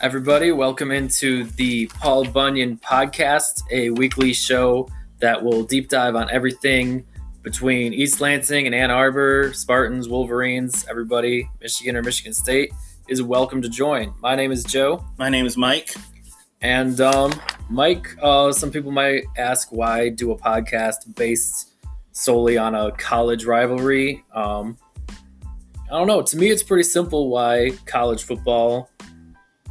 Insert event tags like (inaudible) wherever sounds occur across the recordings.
everybody. Welcome into the Paul Bunyan podcast, a weekly show that will deep dive on everything between East Lansing and Ann Arbor, Spartans, Wolverines, everybody, Michigan or Michigan State is welcome to join. My name is Joe. My name is Mike. And um, Mike, uh, some people might ask why do a podcast based solely on a college rivalry. Um, I don't know. To me, it's pretty simple why college football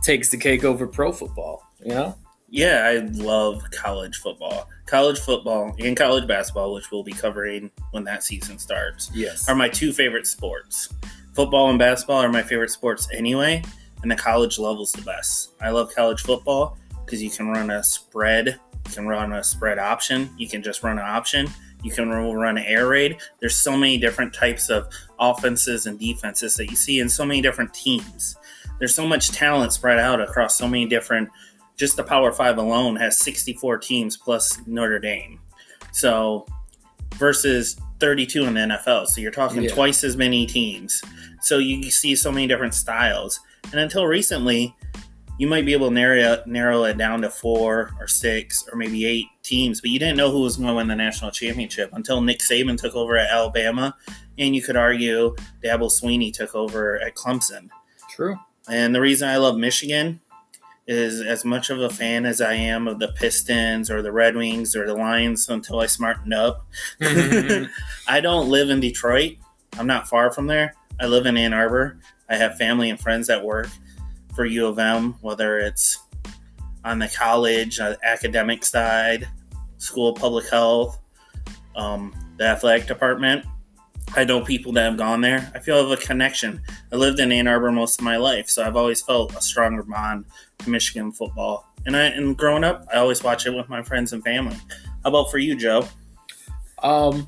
takes the cake over pro football. You know? Yeah, I love college football. College football and college basketball, which we'll be covering when that season starts, yes, are my two favorite sports. Football and basketball are my favorite sports anyway, and the college level's the best. I love college football because you can run a spread, you can run a spread option, you can just run an option, you can run an air raid. There's so many different types of offenses and defenses that you see in so many different teams. There's so much talent spread out across so many different. Just the Power Five alone has 64 teams plus Notre Dame. So versus 32 in the NFL. So you're talking yeah. twice as many teams. So you see so many different styles. And until recently, you might be able to narrow narrow it down to four or six or maybe eight teams, but you didn't know who was going to win the national championship until Nick Saban took over at Alabama, and you could argue Dabo Swinney took over at Clemson. True. And the reason I love Michigan is as much of a fan as I am of the Pistons or the Red Wings or the Lions until I smartened up. Mm-hmm. (laughs) I don't live in Detroit. I'm not far from there. I live in Ann Arbor. I have family and friends that work for U of M, whether it's on the college, uh, academic side, school of public health, um, the athletic department. I know people that have gone there. I feel I have a connection. I lived in Ann Arbor most of my life, so I've always felt a stronger bond to Michigan football. And I and growing up, I always watch it with my friends and family. How about for you, Joe? Um,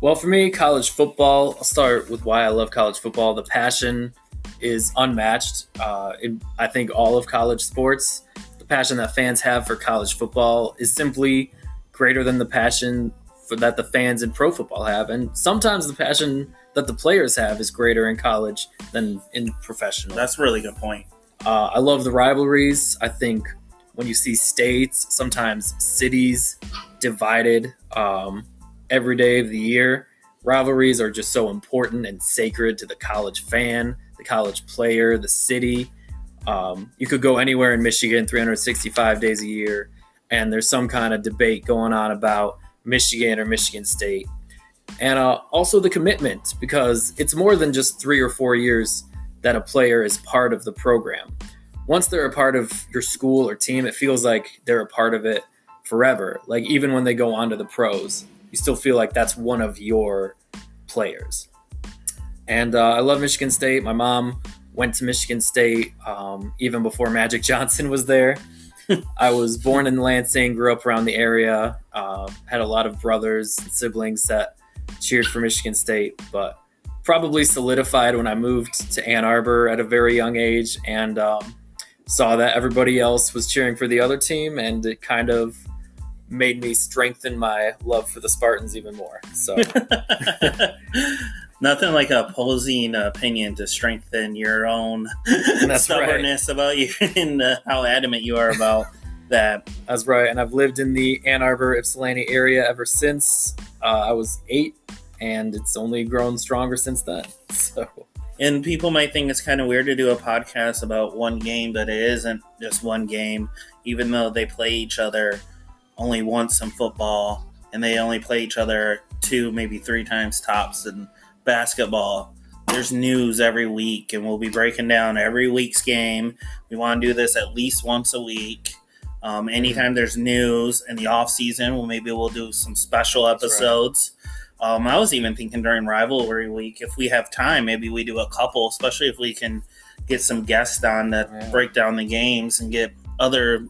well, for me, college football. I'll start with why I love college football. The passion is unmatched. Uh, in, I think all of college sports, the passion that fans have for college football is simply greater than the passion for, that the fans in pro football have, and sometimes the passion that the players have is greater in college than in professional. That's a really good point. Uh, I love the rivalries. I think when you see states, sometimes cities divided um, every day of the year, rivalries are just so important and sacred to the college fan the college player, the city. Um, you could go anywhere in Michigan 365 days a year, and there's some kind of debate going on about Michigan or Michigan State. And uh, also the commitment, because it's more than just three or four years that a player is part of the program. Once they're a part of your school or team, it feels like they're a part of it forever. Like even when they go on to the pros, you still feel like that's one of your players. And uh, I love Michigan State. My mom went to Michigan State um, even before Magic (laughs) Johnson was there. (laughs) I was born in Lansing, grew up around the area, uh, had a lot of brothers and siblings that cheered for Michigan State, but probably solidified when I moved to Ann Arbor at a very young age and um, saw that everybody else was cheering for the other team, and it kind of made me strengthen my love for the Spartans even more. So. (laughs) nothing like a opposing opinion to strengthen your own (laughs) stubbornness right. about you (laughs) and uh, how adamant you are about (laughs) that. That's right. And I've lived in the Ann Arbor, Ypsilanti area ever since uh, I was eight, and it's only grown stronger since then. So. And people might think it's kind of weird to do a podcast about one game, but it isn't just one game. Even though they play each other only once in football, and they only play each other two, maybe three times tops, and basketball. There's news every week, and we'll be breaking down every week's game. We want to do this at least once a week. Um, anytime there's news in the off season, well, maybe we'll do some special episodes. Right. Um, I was even thinking during rivalry week, if we have time, maybe we do a couple, especially if we can get some guests on that yeah. break down the games and get other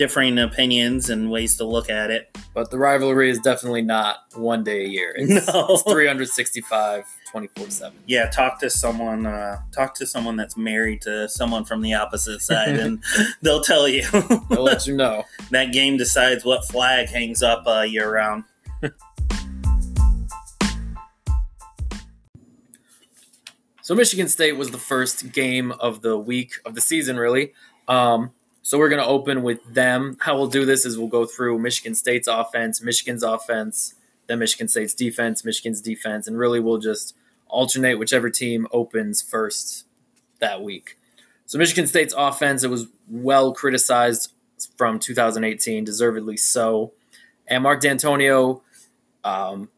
differing opinions and ways to look at it. But the rivalry is definitely not one day a year. It's, (laughs) no. it's 365, 24 7. Yeah, talk to someone, uh, talk to someone that's married to someone from the opposite side, and (laughs) they'll tell you. they'll let you know. (laughs) That game decides what flag hangs up uh, year round. so Michigan State was the first game of the week of the season, really Um, so we're going to open with them. How we'll do this is we'll go through Michigan State's offense, Michigan's offense, then Michigan State's defense, Michigan's defense, and really we'll just alternate whichever team opens first that week. So Michigan State's offense, it was well criticized from 2018, deservedly so. And Mark Dantonio, um,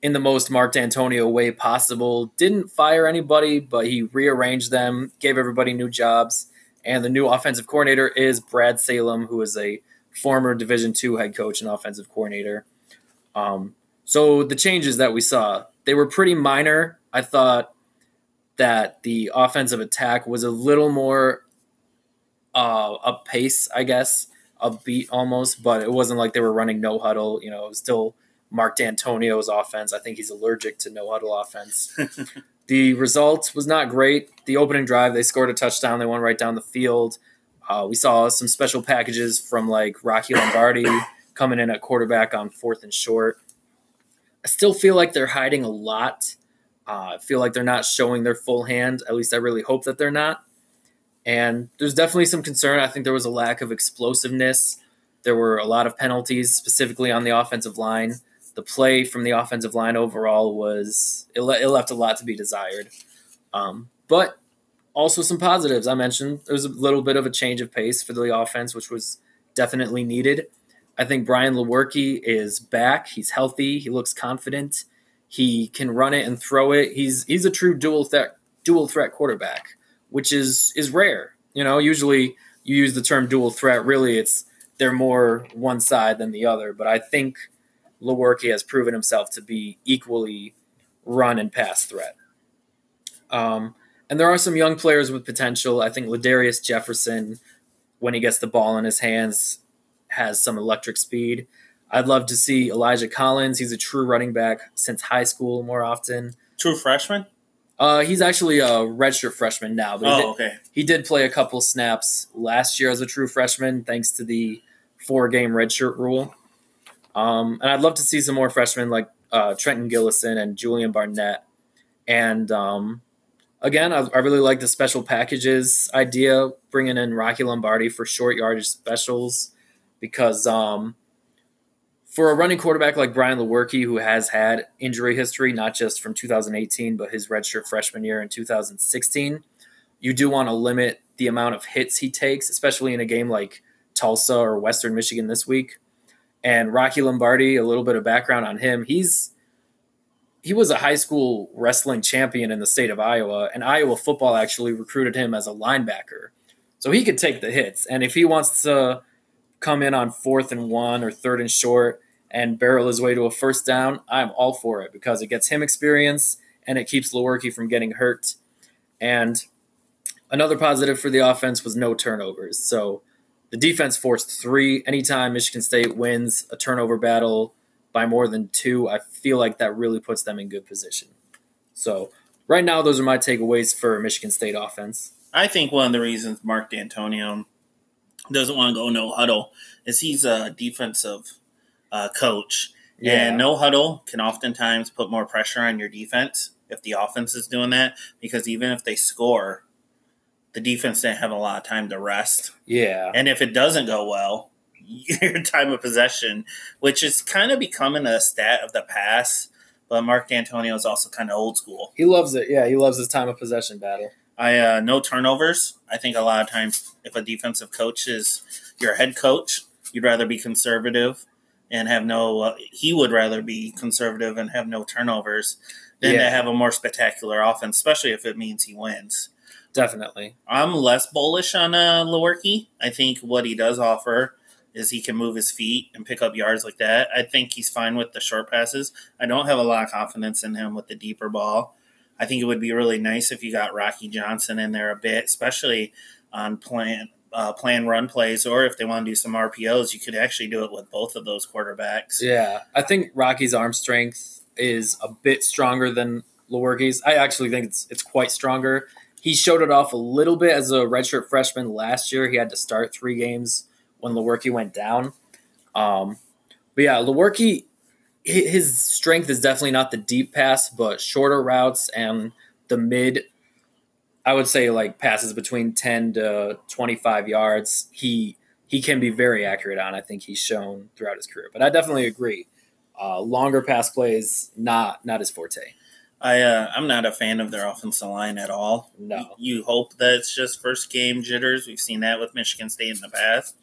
in the most Mark Dantonio way possible, didn't fire anybody, but he rearranged them, gave everybody new jobs. And the new offensive coordinator is Brad Salem, who is a former Division two head coach and offensive coordinator. Um, so the changes that we saw, they were pretty minor. I thought that the offensive attack was a little more uh, up pace, I guess, a beat almost, but it wasn't like they were running no huddle. You know, it was still Mark Dantonio's offense. I think he's allergic to no huddle offense. (laughs) the result was not great. The opening drive, they scored a touchdown. They went right down the field. Uh, we saw some special packages from like Rocky Lombardi (coughs) coming in at quarterback on fourth and short. I still feel like they're hiding a lot uh, I feel like they're not showing their full hand. At least I really hope that they're not. And there's definitely some concern. I think there was a lack of explosiveness. There were a lot of penalties, specifically on the offensive line. The play from the offensive line overall was it, le- it left a lot to be desired. Um, but also some positives. I mentioned there was a little bit of a change of pace for the offense, which was definitely needed. I think Brian Lewerke is back. He's healthy. He looks confident. He can run it and throw it. He's he's a true dual threat dual threat quarterback, which is is rare. You know, usually you use the term dual threat. Really, it's they're more one side than the other. But I think Lewerke has proven himself to be equally run and pass threat. Um, and there are some young players with potential. I think Ladarius Jefferson, when he gets the ball in his hands, has some electric speed. I'd love to see Elijah Collins. He's a true running back since high school more often. True freshman? Uh, he's actually a redshirt freshman now. But oh, he did, okay. He did play a couple snaps last year as a true freshman, thanks to the four-game redshirt rule. Um, and I'd love to see some more freshmen like uh, Trenton Gillison and Julian Barnett. And um, again, I, I, really like the special packages idea, bringing in Rocky Lombardi for short yardage specials because um, – for a running quarterback like Brian Lewerke, who has had injury history, not just from 2018, but his redshirt freshman year in 2016, you do want to limit the amount of hits he takes, especially in a game like Tulsa or Western Michigan this week. And Rocky Lombardi, a little bit of background on him. He's he was a high school wrestling champion in the state of Iowa, and Iowa football actually recruited him as a linebacker. So he could take the hits. And if he wants to come in on fourth and one or third and short and barrel his way to a first down, I'm all for it because it gets him experience and it keeps Lewerke from getting hurt. And another positive for the offense was no turnovers. So the defense forced three. Anytime Michigan State wins a turnover battle by more than two, I feel like that really puts them in good position. So right now, those are my takeaways for Michigan State offense. I think one of the reasons Mark Dantonio doesn't want to go no huddle is he's a defensive uh, coach. Yeah. And no huddle can oftentimes put more pressure on your defense if the offense is doing that because even if they score, the defense didn't have a lot of time to rest. Yeah. And if it doesn't go well, (laughs) your time of possession, which is kind of becoming a stat of the past, but Mark Dantonio is also kind of old school. He loves it. Yeah, he loves his time of possession battle. I uh, no turnovers. I think a lot of times if a defensive coach is your head coach, you'd rather be conservative and have no. Uh, he would rather be conservative and have no turnovers than yeah. to have a more spectacular offense, especially if it means he wins. Definitely, I'm less bullish on uh, Lewerke. I think what he does offer is he can move his feet and pick up yards like that. I think he's fine with the short passes. I don't have a lot of confidence in him with the deeper ball. I think it would be really nice if you got Rocky Johnson in there a bit, especially on plan uh, plan run plays, or if they want to do some RPOs, you could actually do it with both of those quarterbacks. Yeah, I think Rocky's arm strength is a bit stronger than Lewerke's. I actually think it's it's quite stronger. He showed it off a little bit as a redshirt freshman last year. He had to start three games when Lewerke went down. Um, but yeah, Lewerke, his strength is definitely not the deep pass, but shorter routes and the mid I would say like passes between 10 to 25 yards, he he can be very accurate on. I think he's shown throughout his career. But I definitely agree. Uh, longer pass plays, not not his forte. I uh, I'm not a fan of their offensive line at all. No. You hope that it's just first game jitters. We've seen that with Michigan State in the past,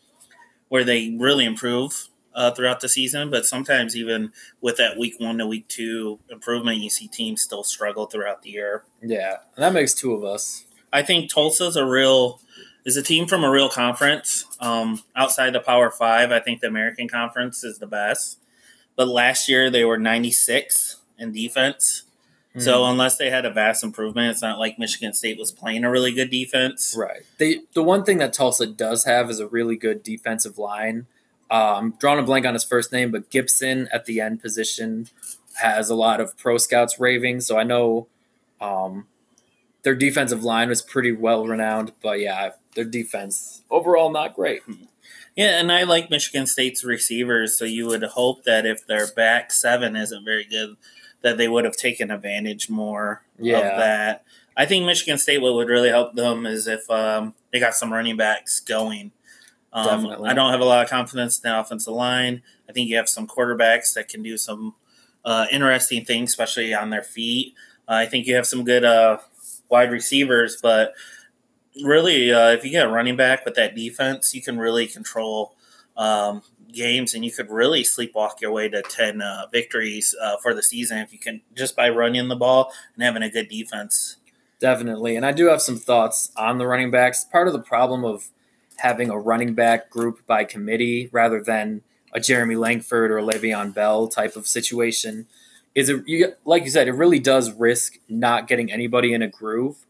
where they really improve uh, throughout the season. But sometimes even with that week one to week two improvement, you see teams still struggle throughout the year. Yeah, and that makes two of us. I think Tulsa's a real is a team from a real conference. Um, outside the Power Five, I think the American Conference is the best. But last year they were 96 in defense. So Mhm. unless they had a vast improvement, it's not like Michigan State was playing a really good defense. Right. They the one thing that Tulsa does have is a really good defensive line. I'm drawing a blank on his first name, but Gipson at the end position has a lot of pro scouts raving. So I know um, their defensive line was pretty well renowned, but yeah, their defense overall not great. Yeah, and I like Michigan State's receivers, so you would hope that if their back seven isn't very good, that they would have taken advantage more Yeah. of that. I think Michigan State what would really help them is if um, they got some running backs going. Um, Definitely. I don't have a lot of confidence in the offensive line. I think you have some quarterbacks that can do some uh, interesting things, especially on their feet. Uh, I think you have some good uh, wide receivers, but really, uh, if you get a running back with that defense, you can really control um, games, and you could really sleepwalk your way to ten uh, victories uh, for the season if you can just by running the ball and having a good defense. Definitely. And I do have some thoughts on the running backs. Part of the problem of having a running back group by committee rather than a Jeremy Langford or Le'Veon Bell type of situation is it you like you said, it really does risk not getting anybody in a groove.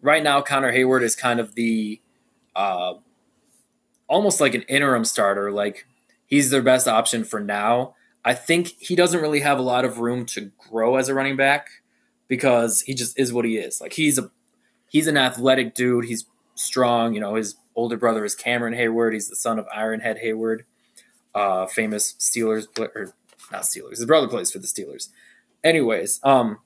Right now, Connor Heyward is kind of the uh, almost like an interim starter. Like he's their best option for now. I think he doesn't really have a lot of room to grow as a running back because he just is what he is. Like he's a he's an athletic dude. He's strong. You know, his older brother is Cameron Heyward. He's the son of Ironhead Heyward, uh, famous Steelers or not Steelers. His brother plays for the Steelers. Anyways, um,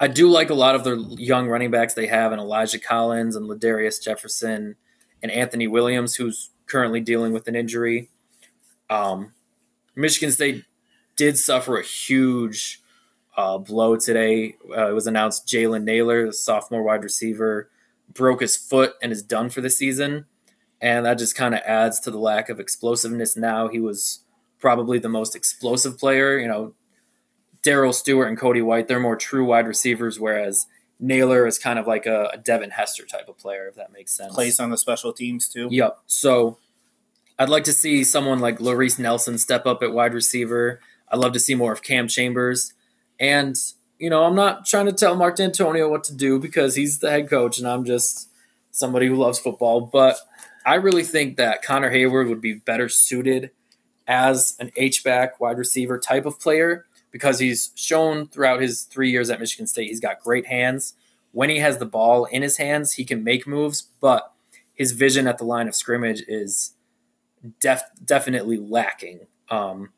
I do like a lot of their young running backs they have, and Elijah Collins and Ladarius Jefferson and Anthony Williams, who's currently dealing with an injury. Um, Michigan State did suffer a huge uh, blow today. Uh, it was announced Jalen Nailor, the sophomore wide receiver, broke his foot and is done for the season. And that just kind of adds to the lack of explosiveness now. He was probably the most explosive player. You know, Darrell Stewart and Cody White, they're more true wide receivers, whereas Nailor is kind of like a, a Devin Hester type of player, if that makes sense. Plays on the special teams too. Yep. So I'd like to see someone like Laress Nelson step up at wide receiver. I'd love to see more of Cam Chambers. And, you know, I'm not trying to tell Mark Dantonio what to do because he's the head coach and I'm just somebody who loves football. But I really think that Connor Heyward would be better suited as an H-back wide receiver type of player because he's shown throughout his three years at Michigan State he's got great hands. When he has the ball in his hands, he can make moves, but his vision at the line of scrimmage is def- definitely lacking. Um,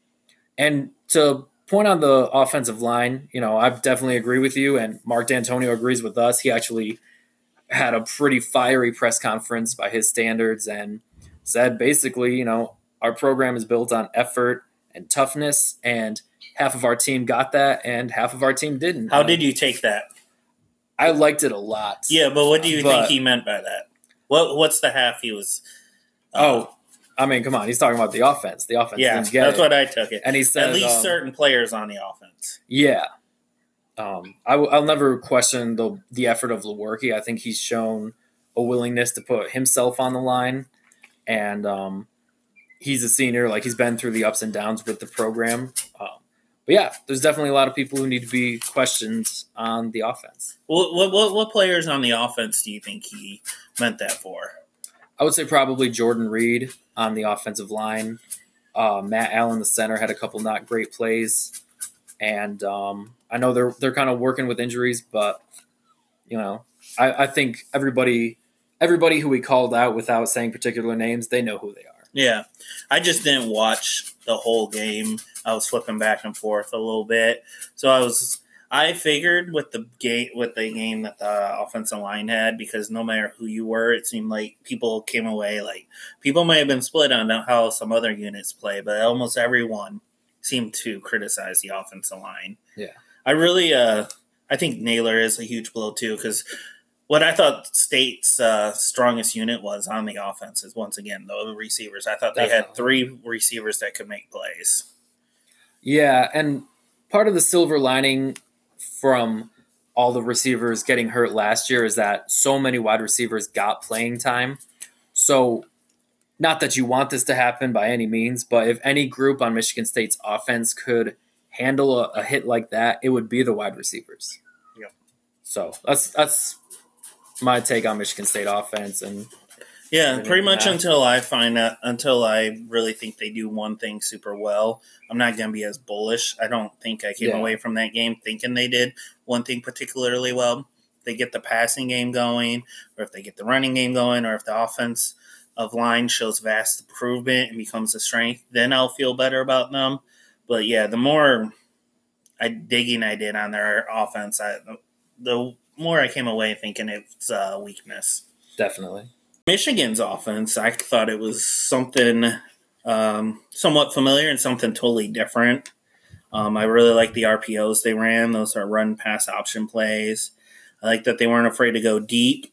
and to point on the offensive line, you know, I definitely agree with you, and Mark Dantonio agrees with us. He actually had a pretty fiery press conference by his standards and said basically, you know, our program is built on effort and toughness, and half of our team got that, and half of our team didn't. How did you take that? I liked it a lot. Yeah, but what do you But- think he meant by that? What What's the half he was? uh, Oh, I mean, come on. He's talking about the offense. The offense yeah, get that's what I took it. and he said, At least um, certain players on the offense. Yeah. Um, I, will never question the the effort of Lewerke. I think he's shown a willingness to put himself on the line, and um, he's a senior. Like he's been through the ups and downs with the program. Um, but yeah, there's definitely a lot of people who need to be questioned on the offense. What what what players on the offense do you think he meant that for? I would say probably Jordan Reed on the offensive line. Uh, Matt Allen, the center, had a couple not great plays, and um, I know they're they're kind of working with injuries, but you know, I, I think everybody everybody who we called out without saying particular names, they know who they are. Yeah, I just didn't watch the whole game. I was flipping back and forth a little bit, so I was I figured with the game with the game that the offensive line had because no matter who you were, it seemed like people came away like people may have been split on how some other units play, but almost everyone seemed to criticize the offensive line. Yeah. I really uh I think Nailor is a huge blow too because what I thought State's uh, strongest unit was on the offense is once again the receivers. I thought they Definitely. had three receivers that could make plays. Yeah, and part of the silver lining from all the receivers getting hurt last year is that so many wide receivers got playing time. So, not that you want this to happen by any means, but if any group on Michigan State's offense could handle a, a hit like that, it would be the wide receivers. Yep. So that's that's my take on Michigan State offense, and Yeah, pretty much bad. until I find out, until I really think they do one thing super well, I'm not going to be as bullish. I don't think I came Yeah. away from that game thinking they did one thing particularly well. If they get the passing game going, or if they get the running game going, or if the offense of line shows vast improvement and becomes a strength, then I'll feel better about them. But yeah, the more I digging I did on their offense, I, the more I came away thinking it's a weakness. definitely. Michigan's offense, I thought it was something um, somewhat familiar and something totally different. Um, I really like the RPOs they ran; those are run pass option plays. I like that they weren't afraid to go deep.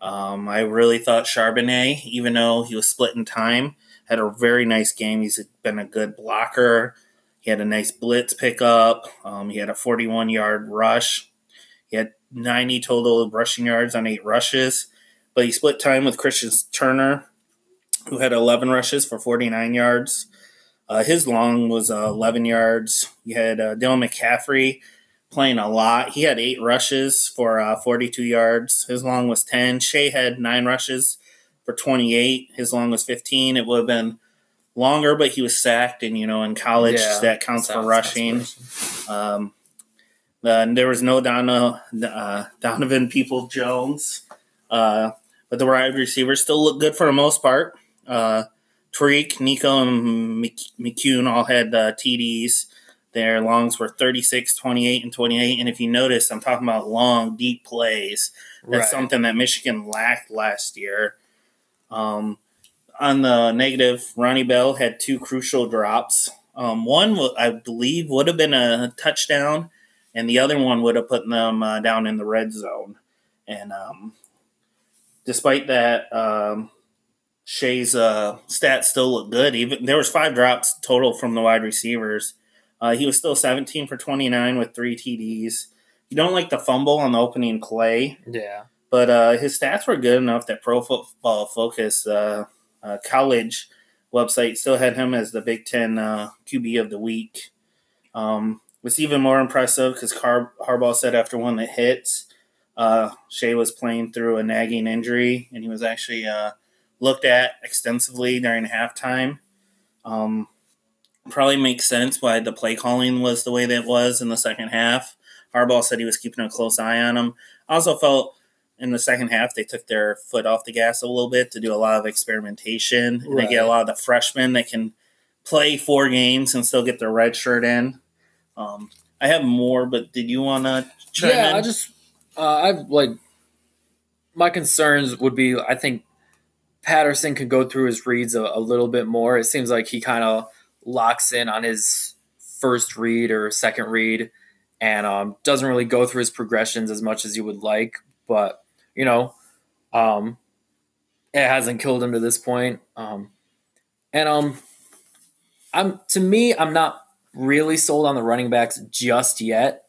Um, I really thought Charbonnet, even though he was split in time, had a very nice game. He's been a good blocker. He had a nice blitz pickup. Um, he had a 41 yard rush. He had 90 total rushing yards on eight rushes but he split time with Christian Turner, who had 11 rushes for 49 yards. Uh, his long was uh, 11 yards. You had uh, Dylan McCaffrey playing a lot. He had eight rushes for uh, 42 yards. His long was 10. Shea had nine rushes for 28. His long was 15. It would have been longer, but he was sacked, and you know, in college Yeah, that counts for rushing. Um, there was no Donna, uh, Donovan People Jones, uh, but the wide receivers still look good for the most part. Uh, Tarik, Nico, and Mc- McCune all had uh, TDs. Their longs were 36, 28, and 28. And if you notice, I'm talking about long, deep plays. That's Right. something that Michigan lacked last year. Um, on the negative, Ronnie Bell had two crucial drops. Um, one, I believe, would have been a touchdown, and the other one would have put them uh, down in the red zone. And um, despite that, um, Shea's uh, stats still look good. Even there was five drops total from the wide receivers. Uh, he was still 17 for 29 with three TDs. You don't like the fumble on the opening play, Yeah. but uh, his stats were good enough that Pro Football Focus uh, uh, college website still had him as the Big Ten uh, QB of the week. Um, what's even more impressive because Car- Harbaugh said after one that hits, uh, Shea was playing through a nagging injury, and he was actually uh, looked at extensively during halftime. Um, probably makes sense why the play calling was the way that it was in the second half. Harbaugh said he was keeping a close eye on him. I also felt in the second half they took their foot off the gas a little bit to do a lot of experimentation. And they get a lot of the freshmen that can play four games and still get their red shirt in. Um, I have more, but did you want to yeah, in? I just uh, I like my concerns would be I think Patterson could go through his reads a, a little bit more. It seems like he kind of locks in on his first read or second read and um, doesn't really go through his progressions as much as you would like. But you know, um, it hasn't killed him to this point. Um, and um, I'm to me, I'm not really sold on the running backs just yet.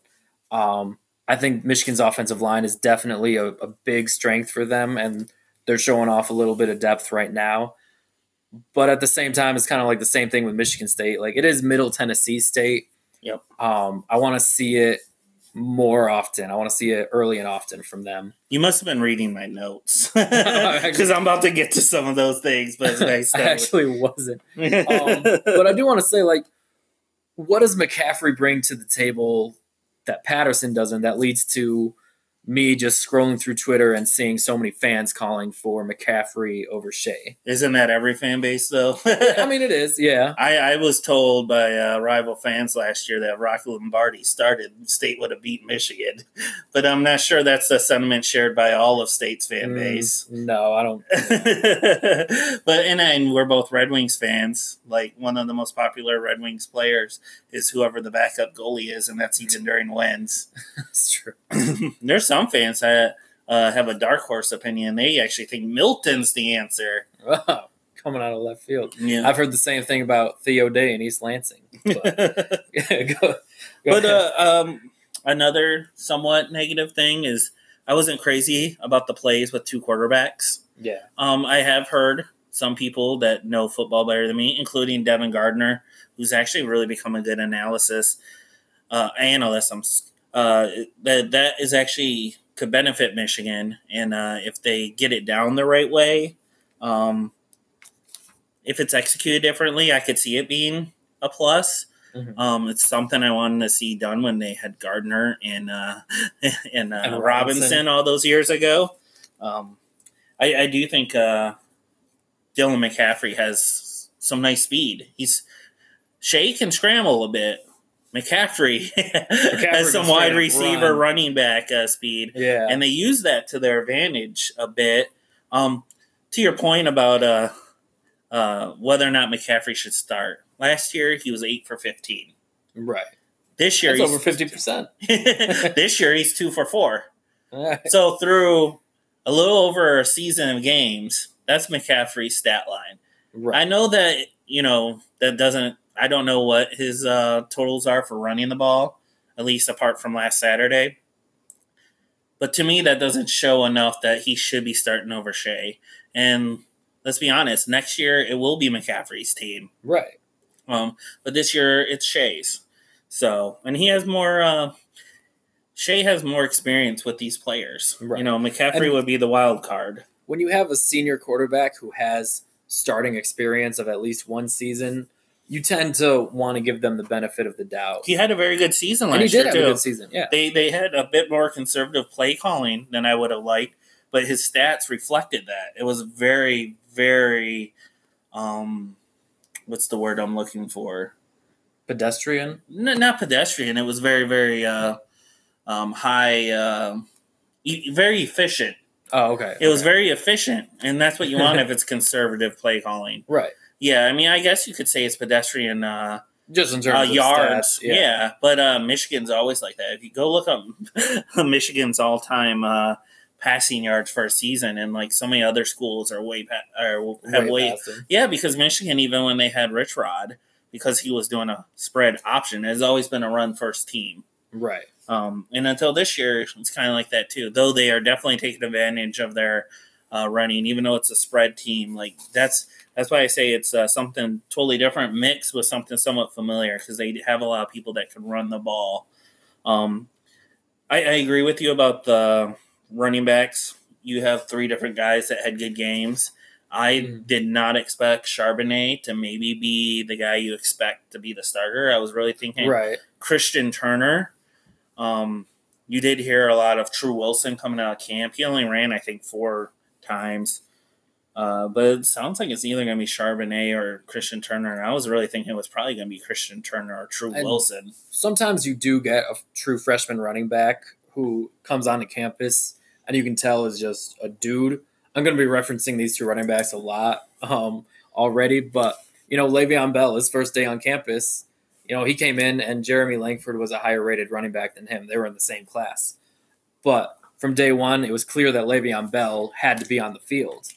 Um, I think Michigan's offensive line is definitely a, a big strength for them, and they're showing off a little bit of depth right now. But at the same time, it's kind of like the same thing with Michigan State. Like it is Middle Tennessee State. Yep. Um, I want to see it more often. I want to see it early and often from them. You must have been reading my notes (laughs) (laughs) because I'm about to get to some of those things. But nice (laughs) I actually wasn't. Um, but I do want to say, like, what does McCaffrey bring to the table that Patterson doesn't? That leads to me just scrolling through Twitter and seeing so many fans calling for McCaffrey over Shea. Isn't that every fan base though? (laughs) I mean, it is, yeah. I, I was told by uh, rival fans last year that Rocky Lombardi started, State would have beat Michigan, (laughs) but I'm not sure that's the sentiment shared by all of State's fan Mm, base. no, I don't. (laughs) but and, and we're both Red Wings fans. Like one of the most popular Red Wings players is whoever the backup goalie is, and that's even during wins. That's true. There's some fans that uh, have a dark horse opinion. They actually think Milton's the answer. (laughs) Wow, coming out of left field. Yeah. I've heard the same thing about Theo Day in East Lansing. But, (laughs) (laughs) go, go but uh, um, another somewhat negative thing is I wasn't crazy about the plays with two quarterbacks. yeah, Um, I have heard some people that know football better than me, including Devin Gardner, who's actually really become a good analysis uh, analyst. I'm, uh, that that is actually could benefit Michigan, and uh, if they get it down the right way, um, if it's executed differently, I could see it being a plus. Mhm. Um, it's something I wanted to see done when they had Gardner and uh, (laughs) and, uh, And Robinson. Robinson. all those years ago. Um, I, I do think uh, Dylan McCaffrey has some nice speed. He's Shea can scramble a bit. (laughs) McCaffrey, has some wide receiver run. running back uh, speed yeah, and they use that to their advantage a bit. Um, to your point about uh, uh, whether or not McCaffrey should start, last year he was eight for fifteen. right. This year That's he's over fifty percent. (laughs) this year he's two for four. So through a little over a season of games, that's McCaffrey's stat line. I know that you know that doesn't. I don't know what his uh, totals are for running the ball, at least apart from last Saturday. But to me, that doesn't show enough that he should be starting over Shea. And let's be honest, next year it will be McCaffrey's team. Right. Um, but this year it's Shea's. So, and he has more. Uh, Shea has more experience with these players. Right. You know, McCaffrey And- would be the wild card. When you have a senior quarterback who has starting experience of at least one season, you tend to want to give them the benefit of the doubt. He had a very good season last and he year did have too. a good season. Yeah. they they had a bit more conservative play calling than I would have liked, but his stats reflected that. It was very very um what's the word I'm looking for? Pedestrian. N- not pedestrian. It was very very uh um high uh, e- very efficient. Oh, okay. It was very efficient, and that's what you want (laughs) if it's conservative play calling. right. Yeah, I mean, I guess you could say it's pedestrian uh, Just in uh, of yards. stats, yeah. but uh, Michigan's always like that. If you go look up (laughs) Michigan's all-time uh, passing yards for a season, and like so many other schools are way pa- are have Way way, yeah. Because Michigan, even when they had Rich Rod, because he was doing a spread option, has always been a run first team. Right. Um, and until this year, it's kind of like that too. Though they are definitely taking advantage of their uh, running, even though it's a spread team. Like that's that's why I say it's uh, something totally different, mixed with something somewhat familiar because they have a lot of people that can run the ball. Um, I, I agree with you about the running backs. You have three different guys that had good games. I Mhm. did not expect Charbonnet to maybe be the guy you expect to be the starter. I was really thinking Right. Christian Turner. Um, you did hear a lot of Tru Wilson coming out of camp. He only ran, I think, four times. Uh, but it sounds like it's either going to be Charbonnet or Christian Turner. And I was really thinking it was probably going to be Christian Turner or Tru And- Wilson. Sometimes you do get a true freshman running back who comes onto campus and you can tell is just a dude. I'm going to be referencing these two running backs a lot um, already, but you know, Le'Veon Bell, his first day on campus, you know, he came in and Jeremy Langford was a higher rated running back than him. They were in the same class. But from day one, it was clear that Le'Veon Bell had to be on the field.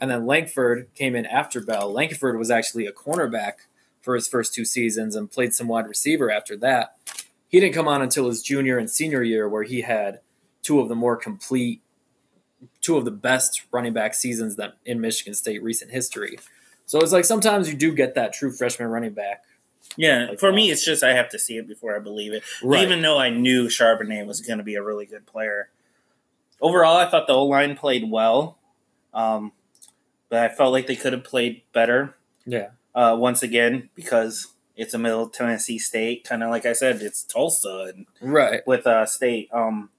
And then Langford came in after Bell. Langford was actually a cornerback for his first two seasons and played some wide receiver after that. He didn't come on until his junior and senior year, where he had two of the more complete, two of the best running back seasons that in Michigan State recent history. So it's like sometimes you do get that true freshman running back. Yeah, Like for that. me, it's just I have to see it before I believe it. Even though I knew Charbonnet was going to be a really good player. Overall, I thought the O line played well, um, but I felt like they could have played better. yeah, uh, once again because it's a middle Tennessee State, kind of like I said, it's Tulsa and right. with uh, State. Um,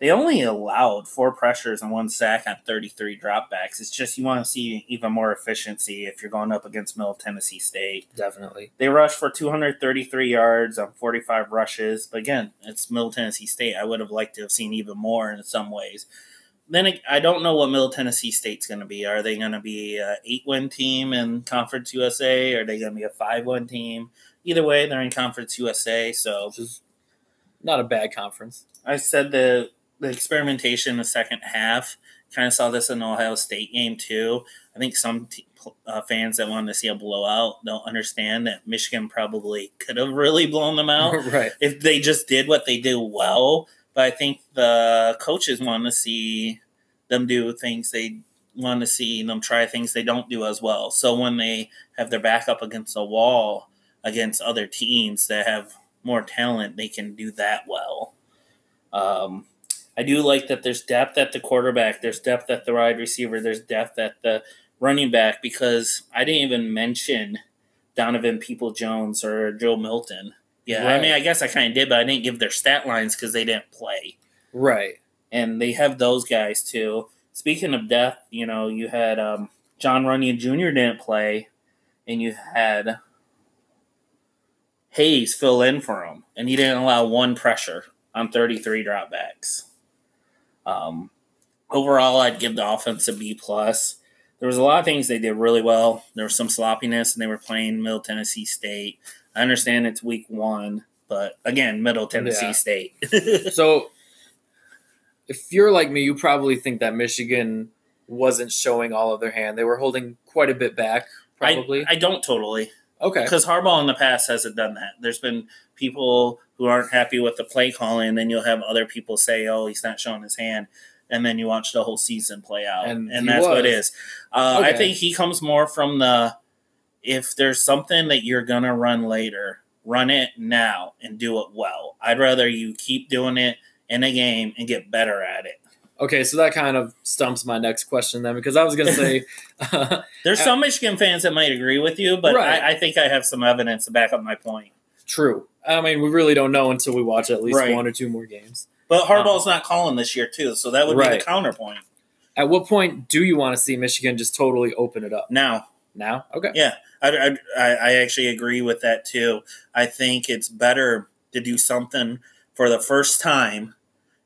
they only allowed four pressures and one sack on 33 dropbacks. It's just you want to see even more efficiency if you're going up against Middle Tennessee State. Definitely. They rushed for 233 yards on 45 rushes. But again, it's Middle Tennessee State. I would have liked to have seen even more in some ways. Then I don't know what Middle Tennessee State's going to be. Are they going to be a eight win team in Conference USA? Are they going to be a five win team? Either way, they're in Conference USA. So not a bad conference. I said the the experimentation in the second half. Kind of saw this in the Ohio State game too. I think some t- uh, fans that wanted to see a blowout don't understand that Michigan probably could have really blown them out (laughs) right. if they just did what they do well. But I think the coaches want to see them do things they want to see them try things they don't do as well. So when they have their back up against the wall against other teams that have more talent, they can do that well. Um, I do like that there's depth at the quarterback, there's depth at the wide receiver, there's depth at the running back because I didn't even mention Donovan People Jones or Joe Milton. Yeah, right. I mean, I guess I kind of did, but I didn't give their stat lines because they didn't play. Right. And they have those guys too. Speaking of death, you know, you had um, Jon Runyan Jr. didn't play, and you had Hayes fill in for him, and he didn't allow one pressure on 33 dropbacks. Um, overall, I'd give the offense a B plus. There was a lot of things they did really well. There was some sloppiness, and they were playing Middle Tennessee State. I understand it's week one, but again, Middle Tennessee yeah. State. (laughs) (laughs) so, if you're like me, you probably think that Michigan wasn't showing all of their hand. They were holding quite a bit back, probably. I, I don't totally. Okay. Because Harbaugh in the past hasn't done that. There's been people who aren't happy with the play calling, and then you'll have other people say, "Oh, he's not showing his hand," and then you watch the whole season play out, and, and that's was. what it is. Uh, okay. I think he comes more from the if there's something that you're gonna run later, run it now and do it well. I'd rather you keep doing it in a game and get better at it. Okay, so that kind of stumps my next question then, because I was going to say (laughs) there's some Michigan fans that might agree with you, but right. I, I, think I have some evidence to back up my point. True. I mean, we really don't know until we watch at least right. one or two more games. But Harbaugh's um, not calling this year too, so that would right. be the counterpoint. At what point do you want to see Michigan just totally open it up? Now. Now? Okay. Yeah, I, I, I actually agree with that too. I think it's better to do something for the first time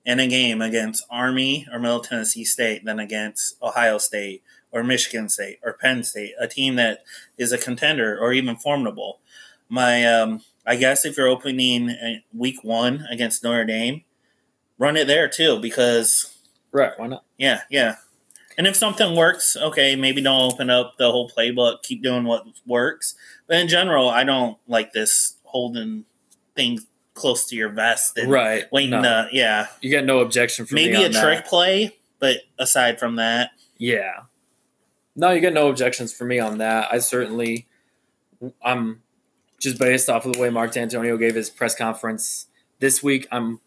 in a game against Army or Middle Tennessee State than against Ohio State or Michigan State or Penn State, a team that is a contender or even formidable. My um, I guess if you're opening week one against Notre Dame, run it there too because right, why not? Yeah, yeah. And if something works, okay, maybe don't open up the whole playbook. Keep doing what works. But in general, I don't like this holding things close to your vest and right. waiting no. to yeah. You got no objection for maybe a that. trick play, but aside from that, yeah. No, you got no objections for me on that. I certainly, I'm just based off of the way Mark Dantonio gave his press conference this week. I'm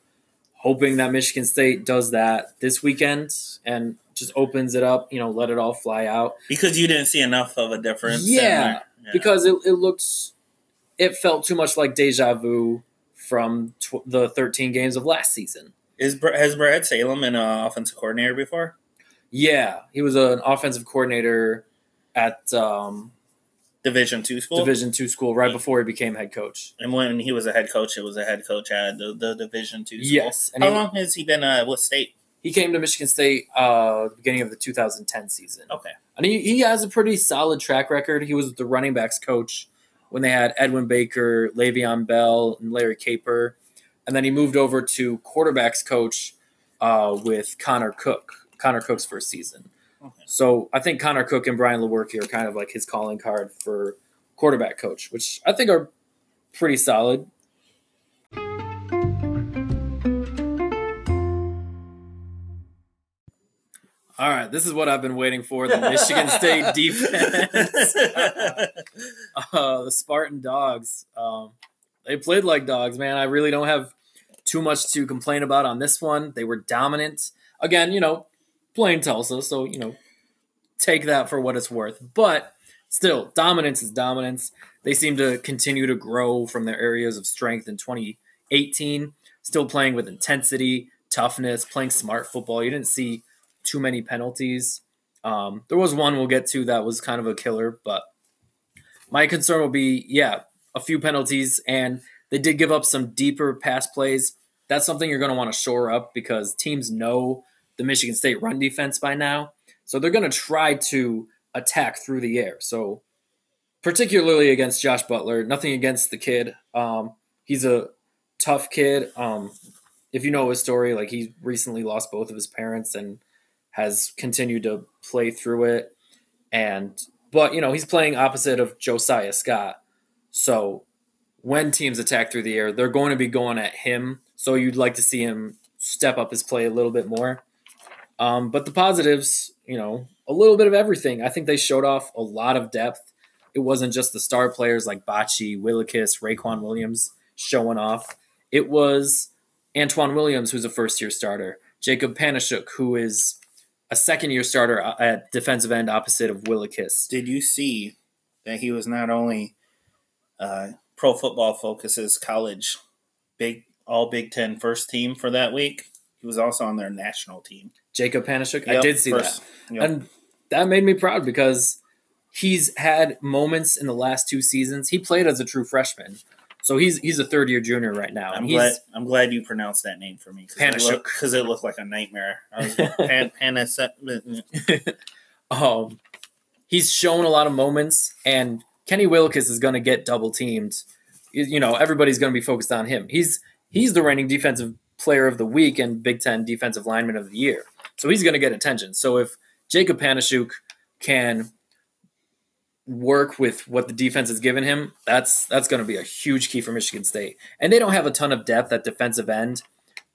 hoping that Michigan State does that this weekend and just opens it up, you know, let it all fly out. Because you didn't see enough of a difference. Yeah, yeah. because it, it looks, it felt too much like deja vu from tw- the 13 games of last season. Is has Brad Salem been an offensive coordinator before? Yeah, he was an offensive coordinator at um, Division two school. Division two school, right before he became head coach. And when he was a head coach, it was a head coach at the, the Division two school. Yes. And How he, long has he been uh, with State? He came to Michigan State uh, beginning of the 2010 season. Okay. And he, he has a pretty solid track record. He was the running backs coach when they had Edwin Baker, Le'Veon Bell, and Larry Caper. And then he moved over to quarterbacks coach uh, with Connor Cook, Connor Cook's first season. Okay. So I think Connor Cook and Brian Lewerke are kind of like his calling card for quarterback coach, which I think are pretty solid. All right, this is what I've been waiting for the (laughs) Michigan State defense. (laughs) uh, the Spartan Dogs. Um, they played like dogs, man. I really don't have too much to complain about on this one. They were dominant. Again, you know, playing Tulsa, so you know, take that for what it's worth. But still, dominance is dominance. They seem to continue to grow from their areas of strength in 2018. Still playing with intensity, toughness, playing smart football. You didn't see too many penalties. Um, there was one we'll get to that was kind of a killer, but my concern will be, yeah, a few penalties, and they did give up some deeper pass plays. That's something you're going to want to shore up because teams know the Michigan State run defense by now. So they're going to try to attack through the air. So, particularly against Josh Butler, nothing against the kid. Um, he's a tough kid. Um, if you know his story, like he recently lost both of his parents and has continued to play through it. And but you know he's playing opposite of Josiah Scott, so when teams attack through the air, they're going to be going at him. So you'd like to see him step up his play a little bit more. Um, but the positives, you know, a little bit of everything. I think they showed off a lot of depth. It wasn't just the star players like Bachie, Willekes, Raequan Williams showing off. It was Antoine Williams, who's a first year starter, Jacub Panasiuk, who is a second year starter at defensive end opposite of Willekes. Did you see that he was not only uh, Pro Football Focus's college big all Big Ten first team for that week? He was also on their national team. Jacub Panasiuk, yep, I did see first, that, yep. and that made me proud because he's had moments in the last two seasons. He played as a true freshman. So he's he's a third year junior right now. I'm glad I'm glad you pronounced that name for me because it, looked like a nightmare. I was pan, (laughs) (laughs) um, he's shown a lot of moments, and Kenny Willekes is going to get double teamed. You know, everybody's going to be focused on him. He's he's the reigning defensive player of the week and Big Ten defensive lineman of the year. So he's going to get attention. So if Jacub Panasiuk can work with what the defense has given him, that's that's going to be a huge key for Michigan State. And they don't have a ton of depth at defensive end.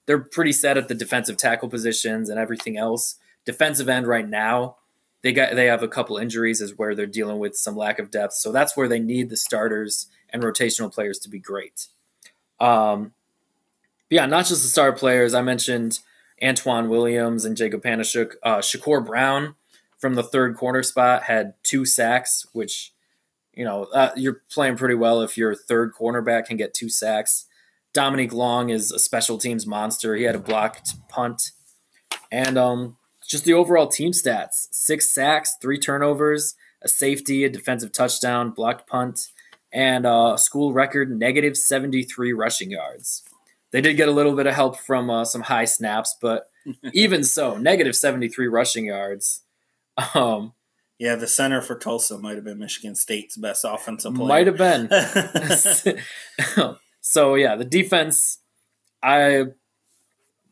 They're pretty set at the defensive tackle positions and everything else. Defensive end right now, they got they have a couple injuries is where they're dealing with some lack of depth. So that's where they need the starters and rotational players to be great. Um, yeah, not just the star players. I mentioned Antoine Williams and Jacub Panasiuk, uh, Shakur Brown from the third corner spot had two sacks, which you know uh, you're playing pretty well if your third cornerback can get two sacks. Dominic Long is a special teams monster. He had a blocked punt, and um, just the overall team stats: six sacks, three turnovers, a safety, a defensive touchdown, blocked punt, and a school record negative 73 rushing yards. They did get a little bit of help from uh, some high snaps, but (laughs) even so, negative 73 rushing yards um, yeah, the center for Tulsa might have been Michigan State's best offensive player. Might have been. (laughs) (laughs) so yeah, the defense. I,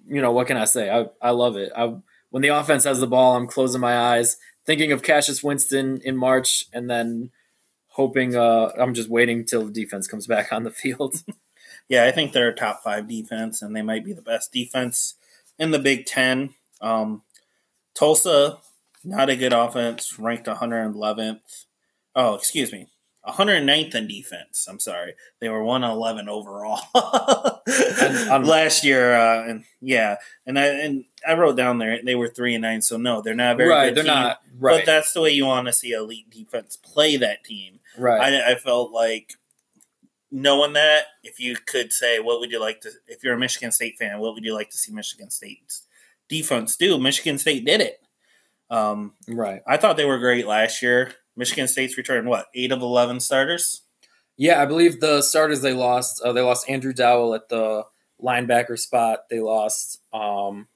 you know, what can I say? I I love it. I when the offense has the ball, I'm closing my eyes, thinking of Cassius Winston in March, and then hoping. Uh, I'm just waiting till the defense comes back on the field. (laughs) yeah, I think they're a top five defense, and they might be the best defense in the Big Ten. Um, Tulsa not a good offense, ranked 111th. Oh, excuse me. 109th in defense. I'm sorry. They were 111 overall (laughs) last year. Uh, and yeah, and I and I wrote down there they were three and nine. So no, they're not very right. they're team, not right. But that's the way you want to see elite defense play that team. Right. I, I felt like knowing that, if you could say, what would you like to, if you're a Michigan State fan, what would you like to see Michigan State's defense do? Michigan State did it. Um, right. I thought they were great last year. Michigan State's returned what eight of eleven starters. Yeah, I believe the starters they lost. Uh, they lost Andrew Dowell at the linebacker spot. They lost um,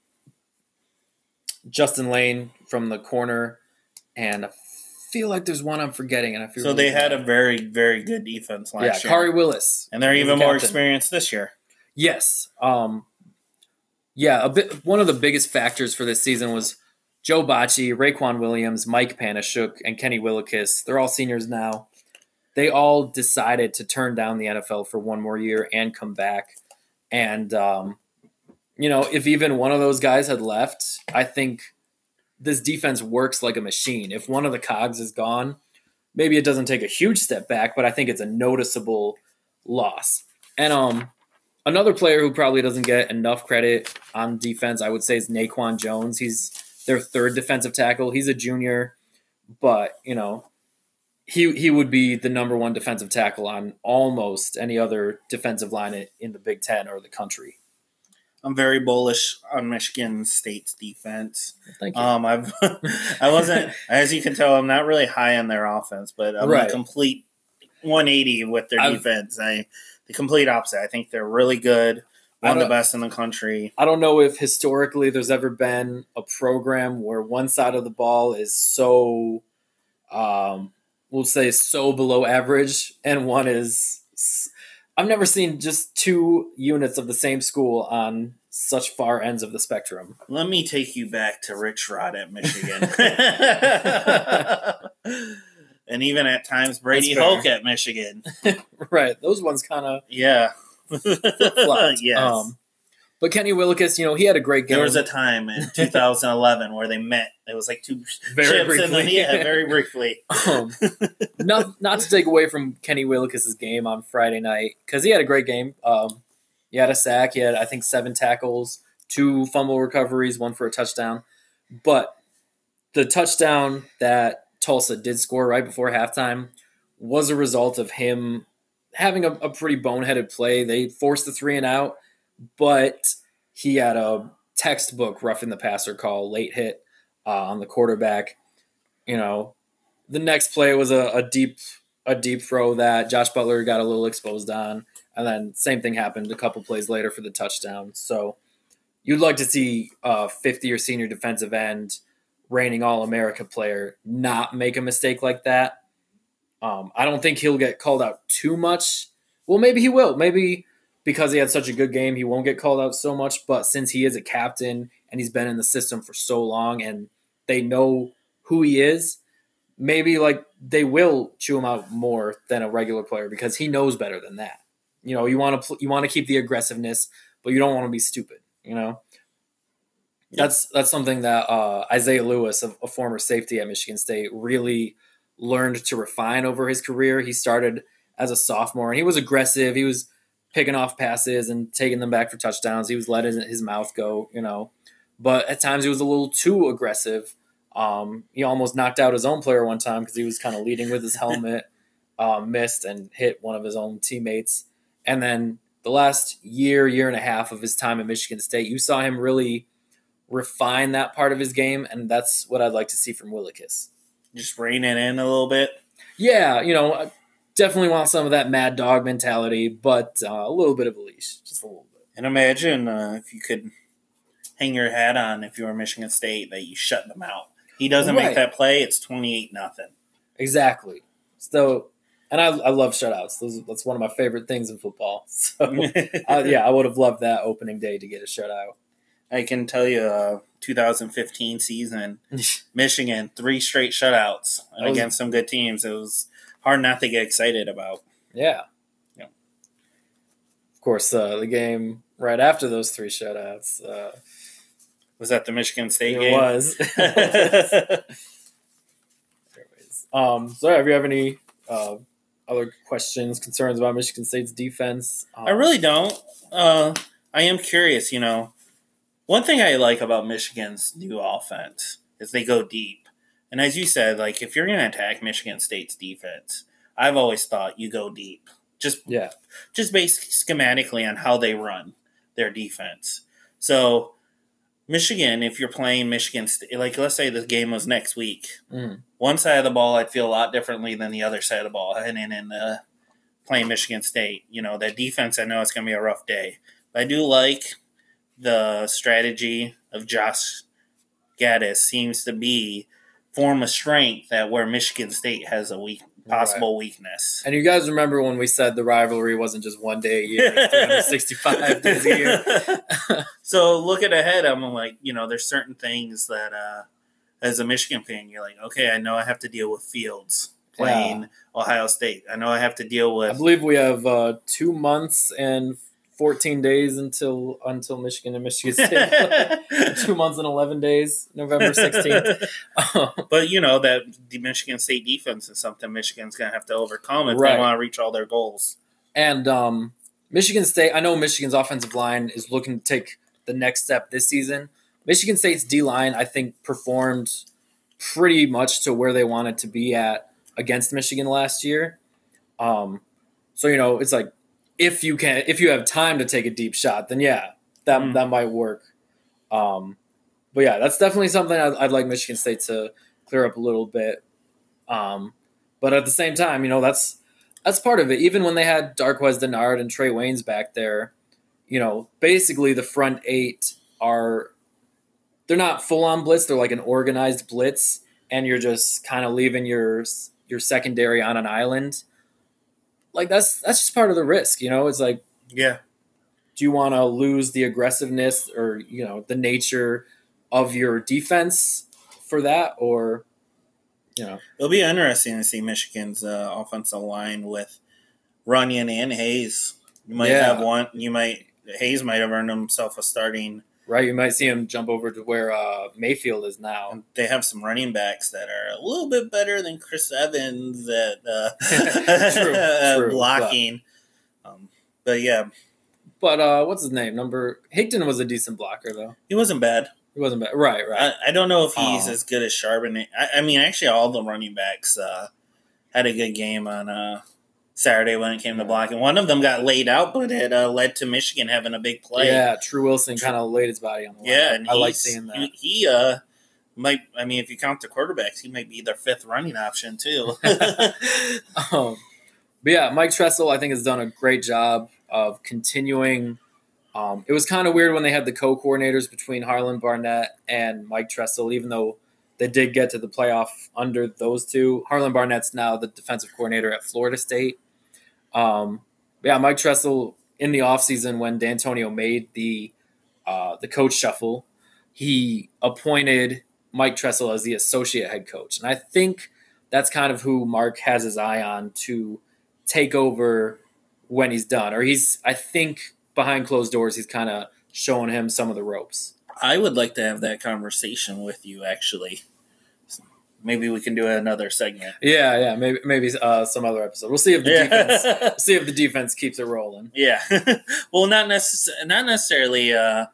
Justin Layne from the corner, and I feel like there's one I'm forgetting. And I feel so really they had a very very good defense last yeah, year. Khari Willis, and they're even the more experienced this year. Yes. Um, yeah, a bit. One of the biggest factors for this season was Joe Bachie, Raequan Williams, Mike Panasiuk, and Kenny Willekes. They're all seniors now. They all decided to turn down the NFL for one more year and come back. And, um, you know, if even one of those guys had left, I think this defense works like a machine. If one of the cogs is gone, maybe it doesn't take a huge step back, but I think it's a noticeable loss. And um, another player who probably doesn't get enough credit on defense, I would say, is Naquan Jones. He's their third defensive tackle. He's a junior, but you know, he he would be the number one defensive tackle on almost any other defensive line in the Big Ten or the country. I'm very bullish on Michigan State's defense. Thank you. Um, I've (laughs) I wasn't, as you can tell, I'm not really high on their offense, but I'm Right. a complete 180 with their I've- defense. I the complete opposite. I think they're really good, one of the best in the country. I don't know if historically there's ever been a program where one side of the ball is so, um, we'll say so below average, and one is. I've never seen just two units of the same school on such far ends of the spectrum. Let me take you back to Rich Rod at Michigan. (laughs) and even at times Brady. Hoke at Michigan. (laughs) right, those ones kind of Yeah. Flopped. (laughs) yes. Um, but Kenny Willekes, you know, he had a great game. there was a time in (laughs) 2011 where they met. It was like two Very briefly. then yeah, very (laughs) briefly. um, not not to take away from Kenny Willekes' game on Friday night because he had a great game. Um, he had a sack. He had I think seven tackles, two fumble recoveries, one for a touchdown. But the touchdown that Tulsa did score right before halftime was a result of him having a, a pretty boneheaded play. They forced the three and out, but he had a textbook roughing the passer call, late hit uh, on the quarterback. You know, the next play was a, a deep a deep throw that Josh Butler got a little exposed on, and then same thing happened a couple plays later for the touchdown. So you'd like to see a 50 or senior defensive end, reigning All America player, not make a mistake like that. Um, I don't think he'll get called out too much. Well, maybe he will. Maybe because he had such a good game, he won't get called out so much. But since he is a captain and he's been in the system for so long and they know who he is, maybe like they will chew him out more than a regular player because he knows better than that. You know, you want to pl- you want to keep the aggressiveness, but you don't want to be stupid. You know, that's that's something that uh, Isaiah Lewis, a, a former safety at Michigan State, really learned to refine over his career. He started as a sophomore and he was aggressive. He was picking off passes and taking them back for touchdowns. He was letting his mouth go, you know, but at times he was a little too aggressive. Um, he almost knocked out his own player one time because he was kind of leading with his (laughs) helmet, uh, missed and hit one of his own teammates. And then the last year, year and a half of his time at Michigan State, you saw him really refine that part of his game, and that's what I'd like to see from Willekes. Just rein it in a little bit. Yeah, you know, I definitely want some of that mad dog mentality, but uh, a little bit of a leash, just a little bit. And imagine uh, if you could hang your hat on if you were Michigan State that you shut them out. He doesn't Right. make that play, it's 28 nothing. Exactly. So, and I, I love shutouts. Those, that's one of my favorite things in football. (laughs) So, (laughs) uh, yeah, I would have loved that opening day to get a shutout. I can tell you, uh, 2015 season, (laughs) Michigan three straight shutouts was- against some good teams. It was hard not to get excited about. Yeah. Yeah. Of course, uh, the game right after those three shutouts. Uh, Was that the Michigan State it game? was. (laughs) Anyways, um, so, have you have any uh, other questions, concerns about Michigan State's defense? Um, I really don't. Uh, I am curious. You know, one thing I like about Michigan's new offense is they go deep. And as you said, like if you're going to attack Michigan State's defense, I've always thought you go deep. Just Yeah. just based schematically on how they run their defense. So Michigan, if you're playing Michigan, State, like let's say the game was next week, Mm. one side of the ball I'd feel a lot differently than the other side of the ball. And in, in uh, playing Michigan State, you know, that defense, I know it's going to be a rough day. But I do like the strategy of Josh Gattis seems to be form a strength that where Michigan State has a weak possible weakness. And you guys remember when we said the rivalry wasn't just one day a year, it's 365 days a year. (laughs) so looking ahead, I'm like, you know, there's certain things that uh, as a Michigan fan, you're like, okay, I know I have to deal with Fields playing Ohio State. I know I have to deal with. I believe we have uh, two months and 14 days until until Michigan and Michigan (laughs) State. (laughs) two months and 11 days, November 16th. (laughs) But you know that the Michigan State defense is something Michigan's going to have to overcome if Right. they want to reach all their goals. and um, Michigan State, I know Michigan's offensive line is looking to take the next step this season. Michigan State's D line, I think, performed pretty much to where they wanted to be at against Michigan last year. Um, so you know, it's like if you can, if you have time to take a deep shot, then yeah, that Mm. that might work. Um, but yeah, that's definitely something I'd, I'd like Michigan State to clear up a little bit. Um, but at the same time, you know, that's that's part of it. Even when they had Darqueze Dennard and Trae Waynes back there, you know, basically the front eight are they're not full on blitz. They're like an organized blitz, and you're just kind of leaving your your secondary on an island. Like that's that's just part of the risk, you know. It's like Yeah. do you want to lose the aggressiveness or you know the nature of your defense for that or you know It'll be interesting to see Michigan's uh, offensive line with Runyon and Hayes. You might Yeah. have one. You might Hayes might have earned himself a starting. Right you might see him jump over to where uh, mayfield is now They have some running backs that are a little bit better than Chris Evans at uh, (laughs) True, (laughs) true, blocking. Um, but yeah, but uh what's his name number higdon was a decent blocker though he wasn't bad. he wasn't bad right right I, I don't know if he's Oh. as good as Charbonnet. I, I mean, actually, all the running backs uh, had a good game on uh, Saturday when it came to blocking. One of them got laid out, but it uh, led to Michigan having a big play. yeah Tru Wilson kind of laid his body on the line yeah, i like seeing that He, he, uh, might. I mean, if you count the quarterbacks, he might be their fifth running option too. (laughs) (laughs) um, but yeah, Mike Tressel, I think, has done a great job of continuing. Um, it was kind of weird when they had the co-coordinators between Harlan Barnett and Mike Tressel, even though they did get to the playoff under those two. Harlan Barnett's now the defensive coordinator at Florida State. Um, yeah, Mike Tressel in the offseason when Dantonio made the uh, the coach shuffle, he appointed Mike Tressel as the associate head coach, and I think that's kind of who Mark has his eye on to take over when he's done. Or he's, I think, behind closed doors, he's kind of showing him some of the ropes. I would like to have that conversation with you. Actually, maybe we can do another segment. Yeah, yeah, maybe maybe uh, some other episode. We'll see if the defense Yeah. (laughs) we'll see if the defense keeps it rolling. Yeah. (laughs) well, not necess- not necessarily uh,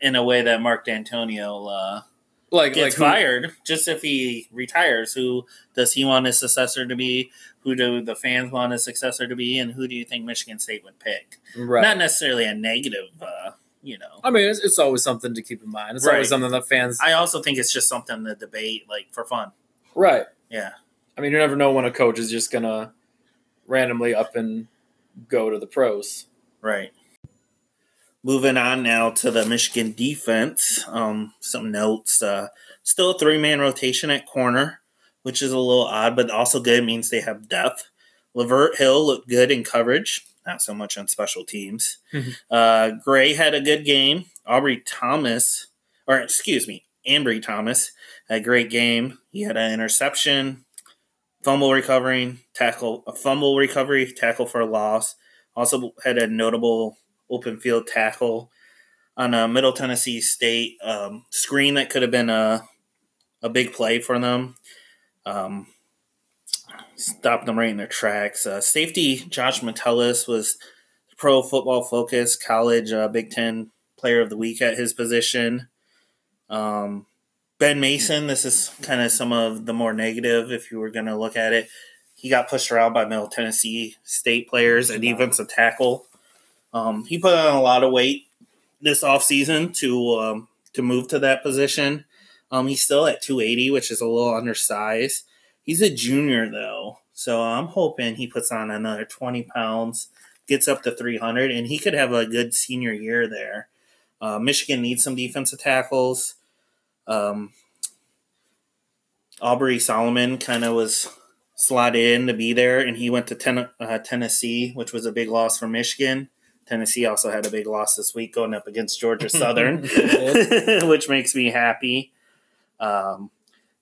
in a way that Mark Dantonio uh, Like gets like who- fired. Just if he retires, who does he want his successor to be? Who do the fans want his successor to be? And who do you think Michigan State would pick? right? Not necessarily a negative, uh, you know. I mean, it's, it's always something to keep in mind. It's Right. always something that fans I also think it's just something to debate, like for fun. right. Yeah. I mean, you never know when a coach is just gonna randomly up and go to the pros. Right. Moving on now to the Michigan defense. Um, some notes. Uh, still a three man rotation at corner, which is a little odd, but also good. It means they have depth. Lavert Hill looked good in coverage, not so much on special teams. Mhm. uh, Gray had a good game. Aubrey Thomas, or excuse me, Ambry Thomas, had a great game. He had an interception, fumble recovering, tackle, a fumble recovery, tackle for a loss. Also had a notable open field tackle on a Middle Tennessee State um, screen that could have been a a big play for them. Um, stopped them right in their tracks. Uh, safety Josh Metellus was Pro Football Focus College uh, Big Ten Player of the Week at his position. Um, ben Mason, this is kind of some of the more negative if you were going to look at it. He got pushed around by Middle Tennessee State players at defensive tackle. Um, he put on a lot of weight this offseason to um, to move to that position. Um, he's still at 280, which is a little undersized. He's a junior though, so I'm hoping he puts on another 20 pounds, gets up to 300, and he could have a good senior year there. Uh, Michigan needs some defensive tackles. Um, Aubrey Solomon kind of was slotted in to be there, and he went to ten- uh, Tennessee, which was a big loss for Michigan. Tennessee also had a big loss this week going up against Georgia Southern, (laughs) (laughs) which makes me happy. Um,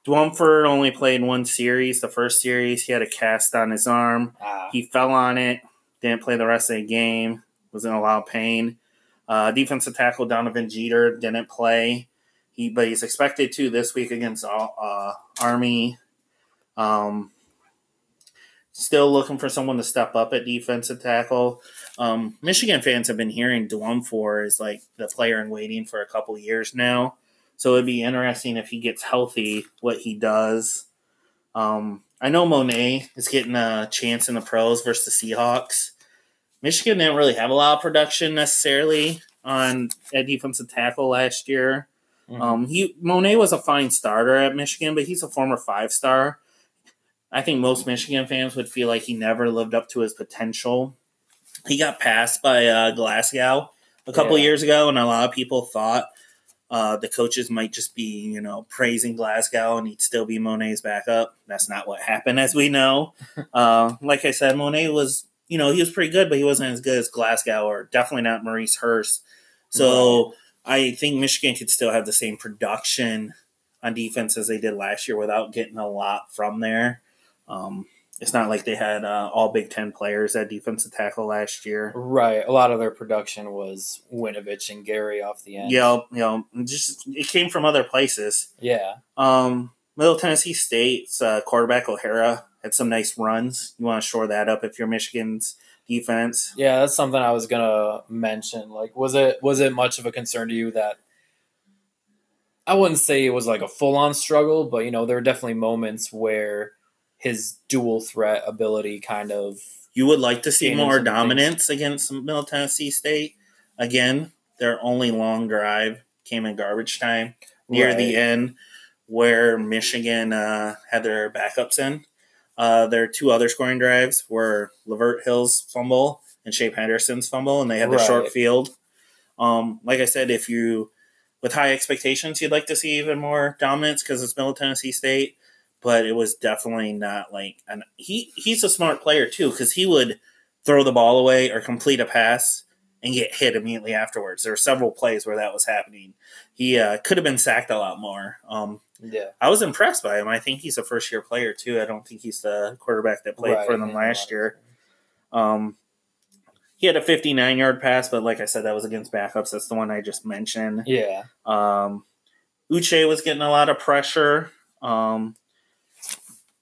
Dwumfour only played one series. The first series, he had a cast on his arm. Ah, He fell on it, didn't play the rest of the game, was in a lot of pain. Uh, defensive tackle Donovan Jeter didn't play. He, but he's expected to this week against uh, Army. Um, still looking for someone to step up at defensive tackle. Um, Michigan fans have been hearing Dwumfour is like the player in waiting for a couple years now. So it'd be interesting if he gets healthy, what he does. Um, I know Mone is getting a chance in the pros versus the Seahawks. Michigan didn't really have a lot of production necessarily. on at defensive tackle last year. Mhm. Um, he Mone was a fine starter at Michigan, but he's a former five star. I think most Michigan fans would feel like he never lived up to his potential. He got passed by uh, Glasgow a couple Yeah. years ago, and a lot of people thought uh, the coaches might just be, you know, praising Glasgow and he'd still be Mone's backup. That's not what happened, as we know. (laughs) uh, like I said, Mone was, you know, he was pretty good, but he wasn't as good as Glasgow or definitely not Maurice Hurst. So I think Michigan could still have the same production on defense as they did last year without getting a lot from there. Um, it's not like they had uh, all Big Ten players at defensive tackle last year. Right. A lot of their production was Winovich and Gary off the end. Yep. you know, just it came from other places. Yeah. Um, Middle Tennessee State's uh, quarterback O'Hara had some nice runs. You want to shore that up if you're Michigan's defense. Yeah, that's something I was gonna mention. Like, was it was it much of a concern to you that I wouldn't say it was like a full on struggle, but you know, there were definitely moments where his dual threat ability kind of You would like to see more some things. dominance against Middle Tennessee State. Again, their only long drive came in garbage time near the end, where Michigan uh, had their backups in. Uh, their two other scoring drives were Lavert Hill's fumble and Shape Henderson's fumble, and they had the short field. Um, like I said, if you with high expectations, you'd like to see even more dominance because it's Middle Tennessee State. But it was definitely not like, and he he's a smart player too because he would throw the ball away or complete a pass and get hit immediately afterwards. There were several plays where that was happening. He uh, could have been sacked a lot more. Um, yeah. I was impressed by him. I think he's a first year player too. I don't think he's the quarterback that played Right, for them last year. Um, he had a 59 yard pass, but like I said, that was against backups. That's the one I just mentioned. Yeah. Um, Uche was getting a lot of pressure. Um,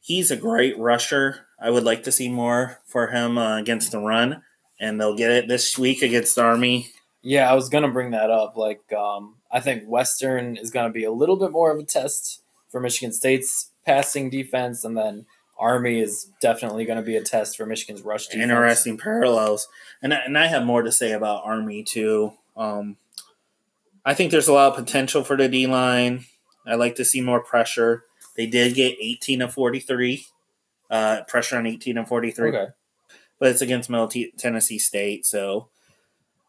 he's a great rusher. I would like to see more for him uh, against the run, and they'll get it this week against Army. Yeah, I was gonna bring that up. Like, um, I think Western is gonna be a little bit more of a test for Michigan State's passing defense, and then Army is definitely gonna be a test for Michigan's rush defense. Interesting parallels, and I, and I have more to say about Army too. Um, I think there's a lot of potential for the D line. I like to see more pressure. They did get 18 of 43, uh, pressure on 18 of 43. Okay. but it's against Middle T- Tennessee State. So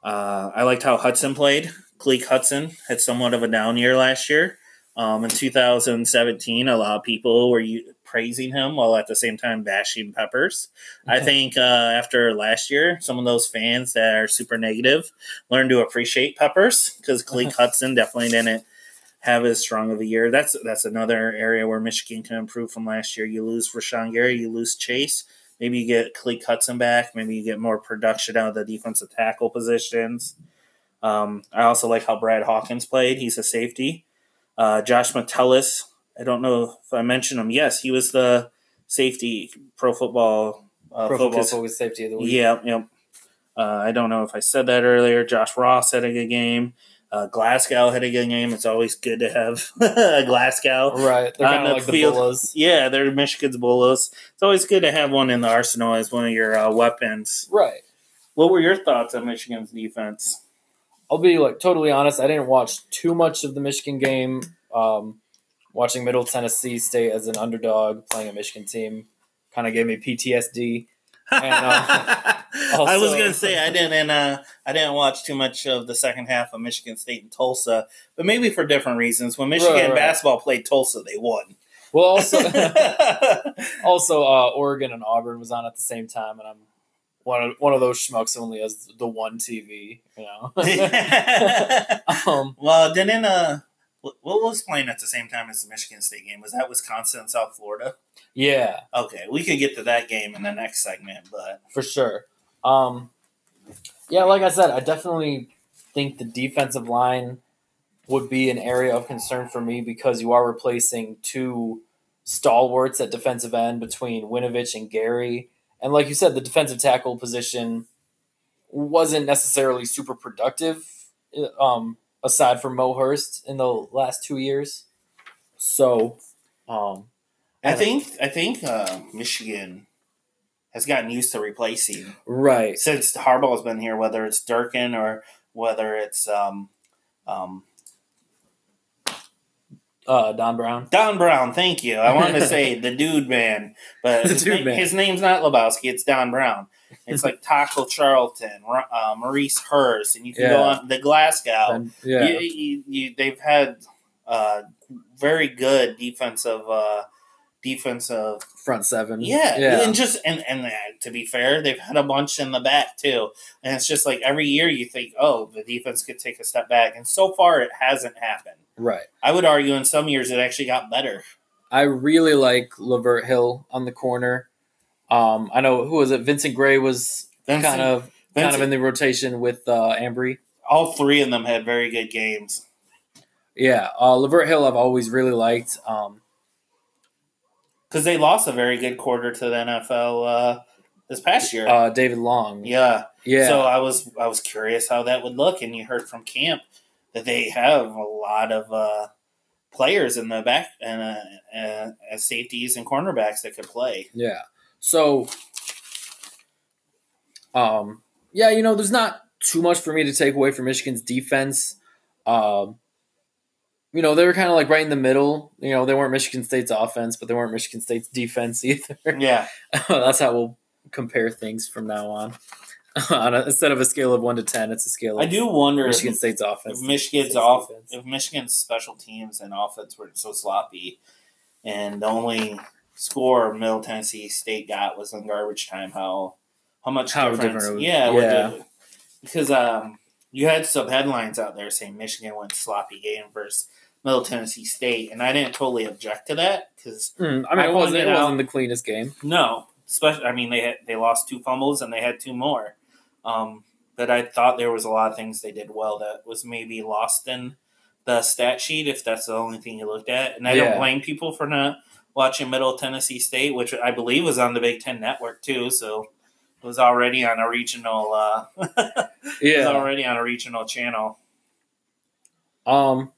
uh, I liked how Hudson played. Khaleke Hudson had somewhat of a down year last year. Um, in 2017, a lot of people were praising him while at the same time bashing Peppers. I think uh, after last year, some of those fans that are super negative learned to appreciate Peppers because Khaleke (laughs) Hudson definitely didn't have as strong of a year. That's that's another area where Michigan can improve from last year. You lose Rashan Gary, you lose Chase. Maybe you get Khaleke Hudson back. Maybe you get more production out of the defensive tackle positions. Um, I also like how Brad Hawkins played. He's a safety. Uh, Josh Metellus. I don't know if I mentioned him. Yes, he was the safety pro football uh, Pro Football focus. Focus Safety of the Week. Yep, yep. Uh, I don't know if I said that earlier. Josh Ross had a good game. Uh, Glasgow had a good game. It's always good to have a (laughs) Glasgow. Right. They're On kind the of like the field. Yeah, they're Michigan's Bullets. It's always good to have one in the arsenal as one of your uh, weapons. Right. What were your thoughts on Michigan's defense? I'll be like totally honest. I didn't watch too much of the Michigan game. Um, watching Middle Tennessee State as an underdog playing a Michigan team kind of gave me PTSD. And, uh, (laughs) I was gonna say I didn't. Uh, I didn't watch too much of the second half of Michigan State and Tulsa, but maybe for different reasons. When Michigan Right, right. basketball played Tulsa, they won. Well, also, (laughs) also uh, Oregon and Auburn was on at the same time, and I'm one of one of those schmucks only has the one TV. You know. (laughs) um, well, didn't uh, what was playing at the same time as the Michigan State game? Was that Wisconsin and South Florida? yeah, Okay, we could get to that game in the next segment, but for sure. Um, yeah, like I said, I definitely think the defensive line would be an area of concern for me because you are replacing two stalwarts at defensive end between Winovich and Gary. And like you said, the defensive tackle position wasn't necessarily super productive, um, aside from Mo Hurst in the last two years. So, um, I think I think uh, Michigan has gotten used to replacing right, since Harbaugh's been here, whether it's Durkin or whether it's um, um, Uh, Don Brown. Don Brown. Thank you. I wanted to (laughs) say the dude man, but his, dude man. his name's not Lebowski. It's Don Brown. It's like Taco Charlton, uh, Maurice Hurst, and you can go on the Glasgow. And- yeah. You, you, you, they've had uh, very good defensive uh, defensive Front seven. yeah, Yeah. and just and and uh, to be fair, they've had a bunch in the back too, and it's just like every year you think, oh, the defense could take a step back, and so far it hasn't happened. right. I would argue in some years it actually got better. I really like Lavert Hill on the corner. Um, I know who was it? Vincent Gray was Vincent- kind of kind of in the rotation with uh, Ambry. all three of them had very good games. Yeah, uh, Lavert Hill I've always really liked. Um, Because they lost a very good quarter to the NFL uh, this past year. uh, David Long. yeah. yeah. So I was I was curious how that would look, and you heard from camp that they have a lot of uh, players in the back and uh, uh, safeties and cornerbacks that could play. Yeah. So, um, yeah, you know, there's not too much for me to take away from Michigan's defense. Um, you know, they were kind of like right in the middle. You know, they weren't Michigan State's offense, but they weren't Michigan State's defense (laughs) either. Yeah, (laughs) That's how we'll compare things from now on. (laughs) on a, instead of a scale of one to ten, it's a scale of I do wonder Michigan if, State's offense. if Michigan's State's off defense. if Michigan's special teams and offense were so sloppy, and the only score Middle Tennessee State got was in garbage time. How how much How difference? different yeah, yeah. because um, you had some headlines out there saying Michigan went sloppy game versus Middle Tennessee State, and I didn't totally object to that because Mm, I mean, I it wasn't, it out- wasn't the cleanest game. no, especially I mean they had they lost two fumbles and they had two more. Um, but I thought there was a lot of things they did well that was maybe lost in the stat sheet if that's the only thing you looked at. And I Yeah. don't blame people for not watching Middle Tennessee State, which I believe was on the Big Ten Network too. So it was already on a regional. Uh, (laughs) it was Yeah. already on a regional channel. Um,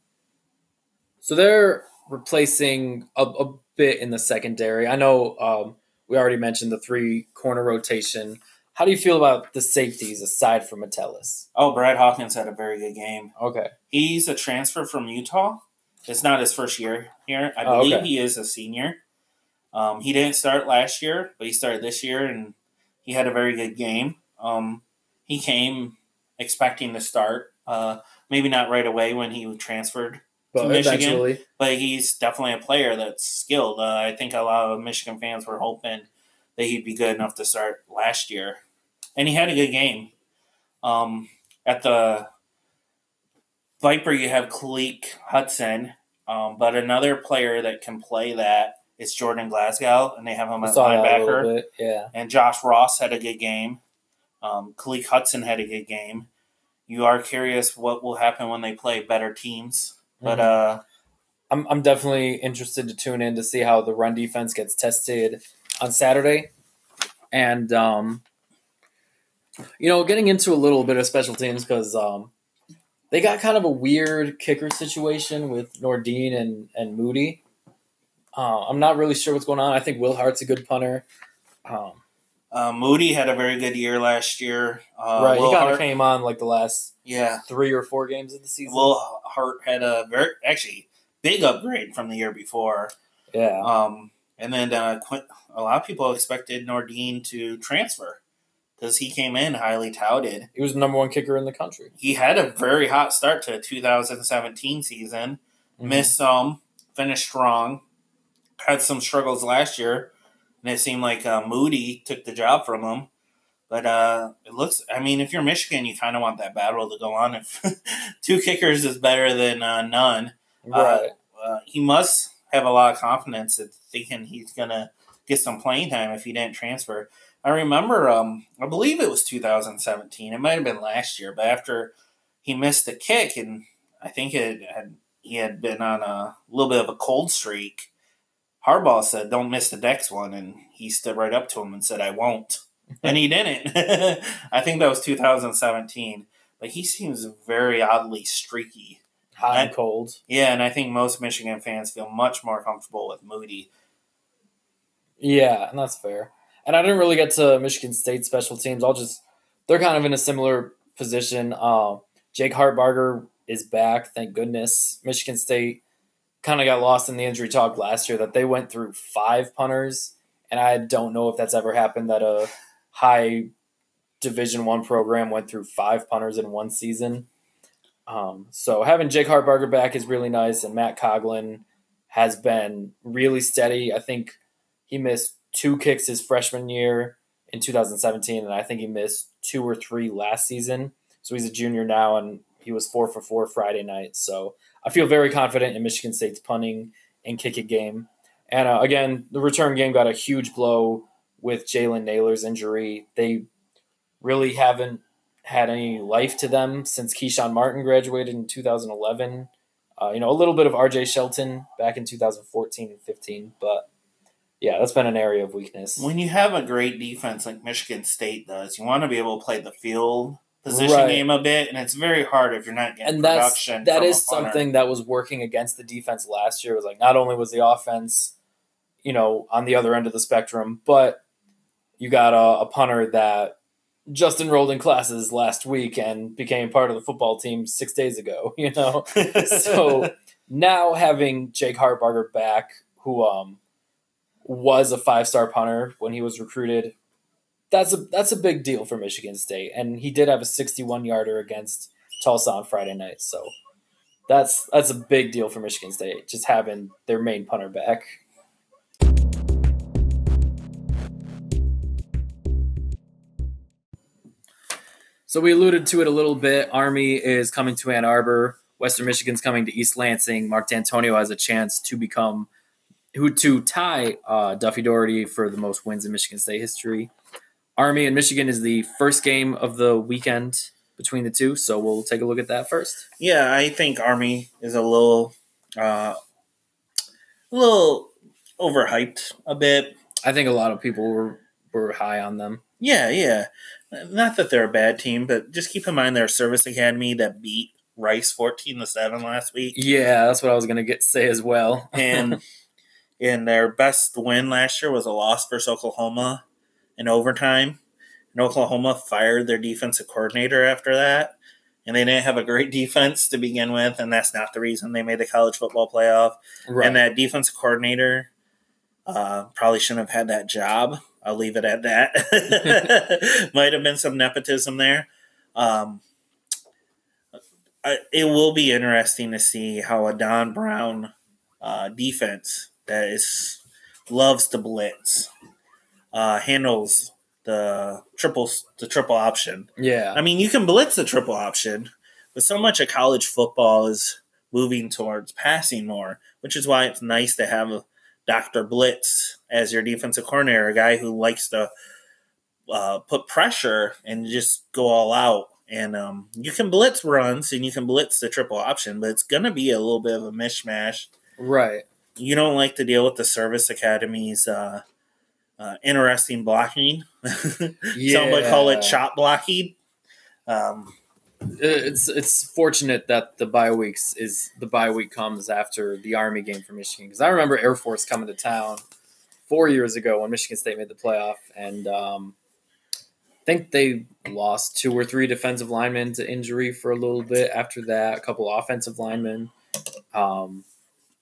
so they're replacing a, a bit in the secondary. I know um, we already mentioned the three corner rotation. How do you feel about the safeties aside from Metellus? Oh, Brad Hawkins had a very good game. Okay. He's a transfer from Utah. It's not his first year here. I Oh, believe okay. he is a senior. Um, he didn't start last year, but he started this year, and he had a very good game. Um, he came expecting to start, uh, maybe not right away when he transferred, But Michigan. eventually, but he's definitely a player that's skilled. Uh, I think a lot of Michigan fans were hoping that he'd be good enough to start last year, and he had a good game. Um, at the Viper, you have Khaleke Hudson, um, but another player that can play that is Jordan Glasgow, and they have him I at a linebacker. Yeah. And Josh Ross had a good game. Um, Khaleke Hudson had a good game. You are curious what will happen when they play better teams, but Mhm. uh, I'm, I'm definitely interested to tune in to see how the run defense gets tested on Saturday. And, um, you know, getting into a little bit of special teams because um, they got kind of a weird kicker situation with Nordin and, and Moody. Uh, I'm not really sure what's going on. I think Will Hart's a good punter. Um, Uh, Moody had a very good year last year. Uh, right, Will he kind of came on like the last yeah. three or four games of the season. Will Hart had a very actually big upgrade from the year before. yeah, Um, and then uh, Quinn, a lot of people expected Nordin to transfer because he came in highly touted. he was the number one kicker in the country. He had a very hot start to the 2017 season. Mhm. Missed some, finished strong. Had some struggles last year, and it seemed like uh, Moody took the job from him. But uh, it looks, I mean, if you're Michigan, you kind of want that battle to go on. If (laughs) two kickers is better than uh, none, Right. uh, he must have a lot of confidence in thinking he's going to get some playing time if he didn't transfer. I remember, um, I believe it was 2017. It might have been last year, but after he missed the kick, and I think it had he had been on a little bit of a cold streak. Harbaugh said, "Don't miss the next one," and he stood right up to him and said, "I won't," and he didn't. (laughs) I think that was 2017, but he seems very oddly streaky. Hot and I- cold. Yeah, and I think most Michigan fans feel much more comfortable with Moody. Yeah, and that's fair. And I didn't really get to Michigan State special teams. I'll just they're kind of in a similar position. Um, Jake Hartbarger is back, thank goodness. Michigan State kind of got lost in the injury talk last year that they went through five punters, and I don't know if that's ever happened that a high Division One program went through five punters in one season. Um, so having Jake Hartbarger back is really nice, and Matt Coghlin has been really steady. I think he missed two kicks his freshman year in 2017, and I think he missed two or three last season. So he's a junior now, and he was four for four Friday night. So I feel very confident in Michigan State's punting and kick it game. And uh, again, the return game got a huge blow with Jalen Nailor's injury. They really haven't had any life to them since Keshawn Martin graduated in 2011. Uh, you know, a little bit of RJ Shelton back in 2014 and 15, but yeah, that's been an area of weakness. When you have a great defense like Michigan State does, you want to be able to play the field position Right. game a bit, and it's very hard if you're not getting and that's production. that from is something that was working against the defense last year. It was like not only was the offense, you know, on the other end of the spectrum, but you got a, a punter that just enrolled in classes last week and became part of the football team six days ago. (laughs) You know, (laughs) so now having Jake Hartbarger back, who um was a five star punter when he was recruited, that's a that's a big deal for Michigan State, and he did have a sixty one yarder against Tulsa on Friday night, so that's that's a big deal for Michigan State, just having their main punter back. So we alluded to it a little bit. Army is coming to Ann Arbor. Western Michigan's coming to East Lansing. Mark Dantonio has a chance to become who to tie uh, Duffy Daugherty for the most wins in Michigan State history. Army and Michigan is the first game of the weekend between the two, so we'll take a look at that first. Yeah, I think Army is a little, uh, a little overhyped a bit. I think a lot of people were were high on them. Yeah, yeah. Not that they're a bad team, but just keep in mind they're a service academy that beat Rice fourteen to seven last week, Yeah, that's what I was gonna get say as well. and (laughs) and their best win last year was a loss versus Oklahoma in overtime. And Oklahoma fired their defensive coordinator after that, and they didn't have a great (laughs) defense to begin with, and that's not the reason they made the college football playoff. right. And that defensive coordinator uh, probably shouldn't have had that job. I'll leave it at that. (laughs) Might have been some nepotism there. Um, I, it will be interesting to see how a Don Brown uh, defense that is loves to blitz uh, handles the triple the triple option. yeah, I mean, you can blitz the triple option, but so much of college football is moving towards passing more, which is why it's nice to have Dr. Blitz as your defensive coordinator, a guy who likes to uh, put pressure and just go all out. And um, you can blitz runs and you can blitz the triple option, but it's going to be a little bit of a mishmash. right. You don't like to deal with the service academies. Uh, uh, interesting blocking. Yeah. (laughs) Some would call it chop blocking. Um, It's it's fortunate that the bye weeks is the bye week comes after the Army game for Michigan because I remember Air Force coming to town four years ago when Michigan State made the playoff, and um, I think they lost two or three defensive linemen to injury for a little bit. After that, a couple offensive linemen, um,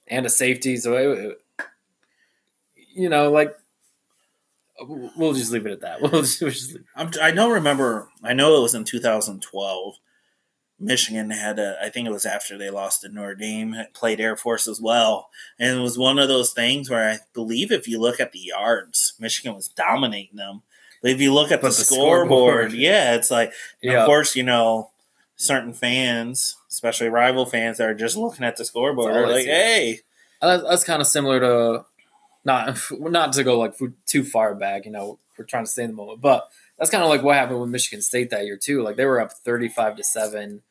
and a safety. So it, you know, like we'll just leave it at that. (laughs) We'll just, we'll just leave I'm, I don't remember. I know it was in 2012. Michigan had a. I think it was after they lost to Notre Dame. Played Air Force as well, and it was one of those things where I believe if you look at the yards, Michigan was dominating them. But if you look at the, the scoreboard, scoreboard. yeah, it's like. Yeah. Of course, you know certain fans, especially rival fans, that are just looking at the scoreboard. They're like, see. "Hey, That's, that's kind of similar to not (laughs) not to go like too far back. You know, we're trying to stay in the moment, but that's kind of like what happened with Michigan State that year too. Like they were up thirty five to seven,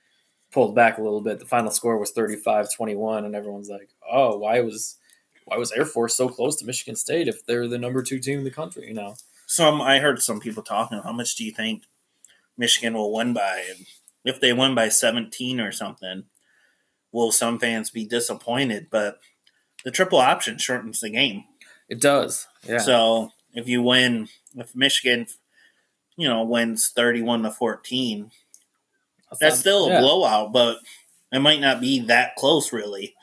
pulled back a little bit. The final score was 35-21, and everyone's like, "Oh, why was why was Air Force so close to Michigan State if they're the number two team in the country?" You know, some I heard some people talking. How much do you think Michigan will win by? And if they win by 17 or something, will some fans be disappointed? But the triple option shortens the game. it does. Yeah, So if you win, if Michigan, you know, wins 31 to 14, That's not- still a yeah. blowout, but it might not be that close, really.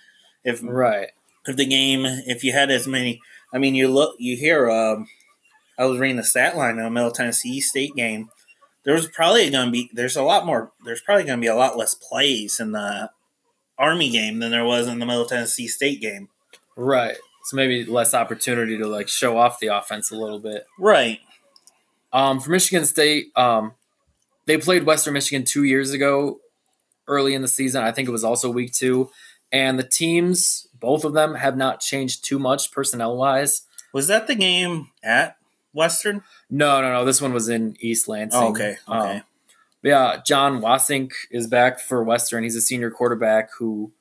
If Right. if the game, if you had as many, I mean, you look, you hear. Um, I was reading the stat line on a Middle Tennessee State game. There was probably going to be. There's a lot more. There's probably going to be a lot less plays in the Army game than there was in the Middle Tennessee State game. Right. So maybe less opportunity to like show off the offense a little bit. Right. Um, for Michigan State, um, they played Western Michigan two years ago, early in the season. I think it was also week two, and the teams, both of them, have not changed too much personnel wise. Was that the game at Western? No, no, no. This one was in East Lansing. Oh, okay. Okay. Um, yeah, Jon Wassink is back for Western. He's a senior quarterback who,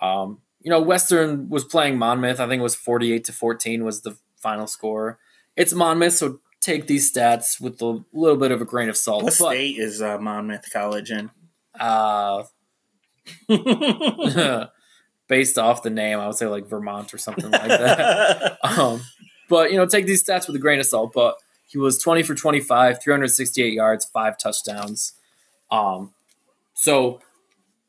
um, you know, Western was playing Monmouth. I think it was forty-eight to fourteen was the final score. It's Monmouth, so take these stats with a little bit of a grain of salt. what but, state is uh, Monmouth College in? Uh, (laughs) (laughs) based off the name, I would say like Vermont or something like that. (laughs) um, but you know, take these stats with a grain of salt. But he was twenty for twenty-five, three hundred sixty-eight yards, five touchdowns. Um, so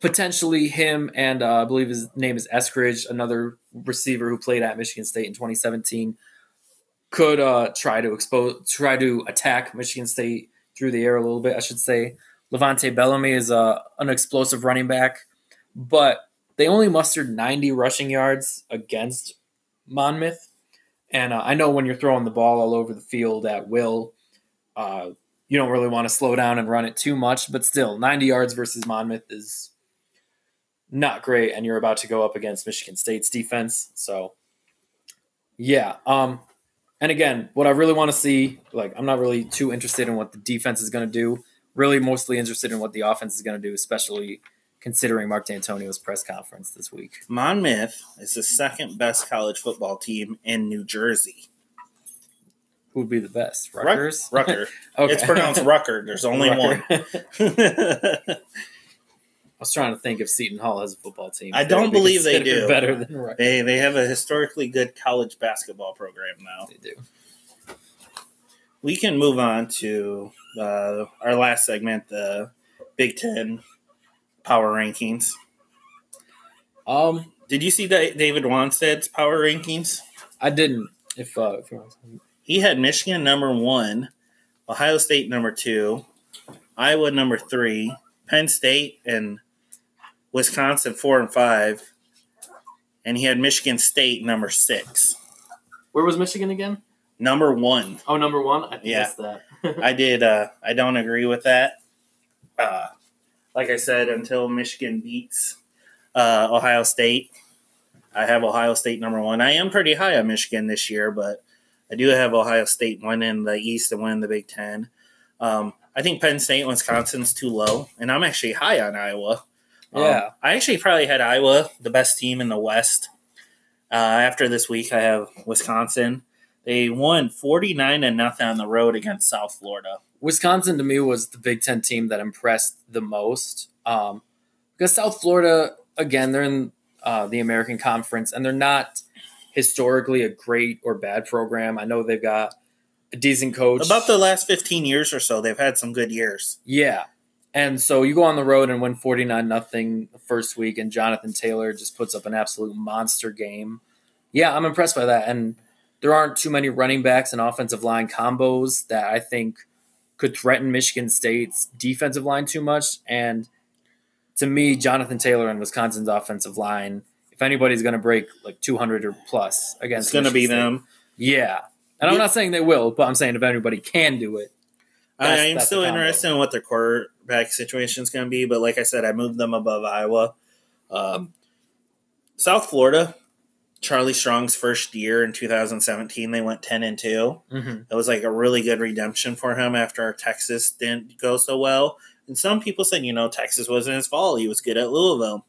potentially him and uh, I believe his name is Eskridge, another receiver who played at Michigan State in 2017, could uh, try to expose, try to attack Michigan State through the air a little bit. I should say. Levante Bellamy is uh, an explosive running back, but they only mustered 90 rushing yards against Monmouth. And uh, I know when you're throwing the ball all over the field at will, uh, you don't really want to slow down and run it too much. But still, 90 yards versus Monmouth is not great. And you're about to go up against Michigan State's defense. So, yeah. Um, and again, what I really want to see, like, I'm not really too interested in what the defense is going to do. Really, mostly interested in what the offense is going to do, especially considering Mark Dantonio's press conference this week. Monmouth is the second best college football team in New Jersey. Who would be the best? Ruck- Rutgers? Rucker. (laughs) Okay. It's pronounced Rucker. There's (laughs) only Rucker. one. (laughs) I was trying to think if Seton Hall has a football team. I don't be believe they do. Better than Rutgers. they they have a historically good college basketball program now. They do. We can move on to uh, our last segment, the Big Ten power rankings. Um, Did you see Da- David Wannstedt's power rankings? I didn't. If uh, if you want, He had Michigan number one, Ohio State number two, Iowa number three, Penn State and Wisconsin four and five, and he had Michigan State number six. where was Michigan again? Number one. Oh, number one. I Yeah. missed that. (laughs) I did. Uh, I don't agree with that. Uh, like I said, until Michigan beats uh, Ohio State, I have Ohio State number one. I am pretty high on Michigan this year, but I do have Ohio State winning the East and winning the Big Ten. Um, I think Penn State, Wisconsin's too low, and I'm actually high on Iowa. Um, Yeah. I actually probably had Iowa the best team in the West. Uh, after this week, I have Wisconsin. They won 49 to nothing on the road against South Florida. Wisconsin to me was the Big Ten team that impressed the most. Um, because South Florida, again, they're in uh, the American Conference and they're not historically a great or bad program. I know they've got a decent coach. About the last 15 years or so, they've had some good years. Yeah. And so you go on the road and win 49 nothing the first week, and Jonathan Taylor just puts up an absolute monster game. Yeah, I'm impressed by that. And there aren't too many running backs and offensive line combos that I think could threaten Michigan State's defensive line too much. And to me, Jonathan Taylor and Wisconsin's offensive line, if anybody's going to break like 200 or plus against It's going to be State- them. Yeah. And I'm not saying they will, but I'm saying if anybody can do it, I am still interested in what their quarterback situation is going to be, but like I said, I moved them above Iowa. Um, South Florida, Charlie Strong's first year in 2017, they went 10 and 2. mhm. It was like a really good redemption for him after Texas didn't go so well. And some people said, you know, Texas wasn't his fault. He was good at Louisville.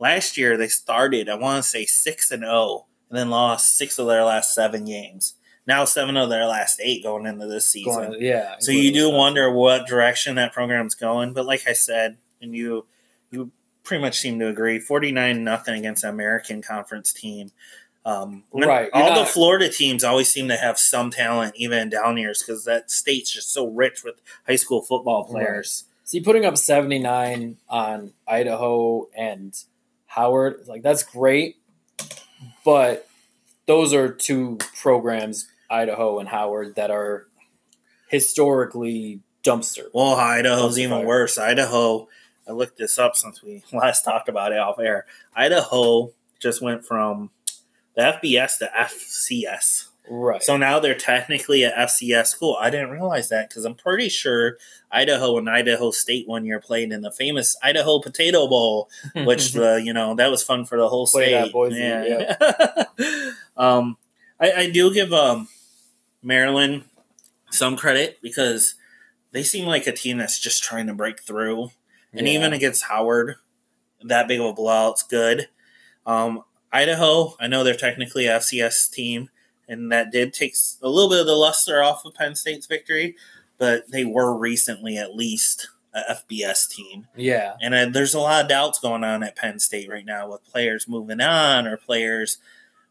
Last year, they started, I want to say, 6 and 0, and then lost six of their last seven games. Now, seven of their last eight going into this season. Going- yeah. So you do including wonder what direction that program's going. But like I said, and you you pretty much seem to agree, forty nine nothing against an American Conference team. Um, Right, All the Florida teams always seem to have some talent, even in down years, because that state's just so rich with high school football players. See, putting up 79 on Idaho and Howard, like that's great, but those are two programs, Idaho and Howard, that are historically dumpster. Well, Idaho's Dumpster even fire. worse. Idaho, I looked this up since we (laughs) last talked about it off air. Idaho just went from the FBS to FCS. Right. So now they're technically a FCS school. I didn't realize that because I'm pretty sure Idaho and Idaho State one year played in the famous Idaho Potato Bowl, (laughs) which the you know that was fun for the whole Play state. that, Boise, (laughs) um, I, I do give um Maryland some credit because they seem like a team that's just trying to break through, and Yeah. even against Howard, that big of a blowout's good. Um, Idaho, I know they're technically a FCS team, and that did take a little bit of the luster off of Penn State's victory, but they were recently at least a FBS team. yeah. And uh, there's a lot of doubts going on at Penn State right now with players moving on or players,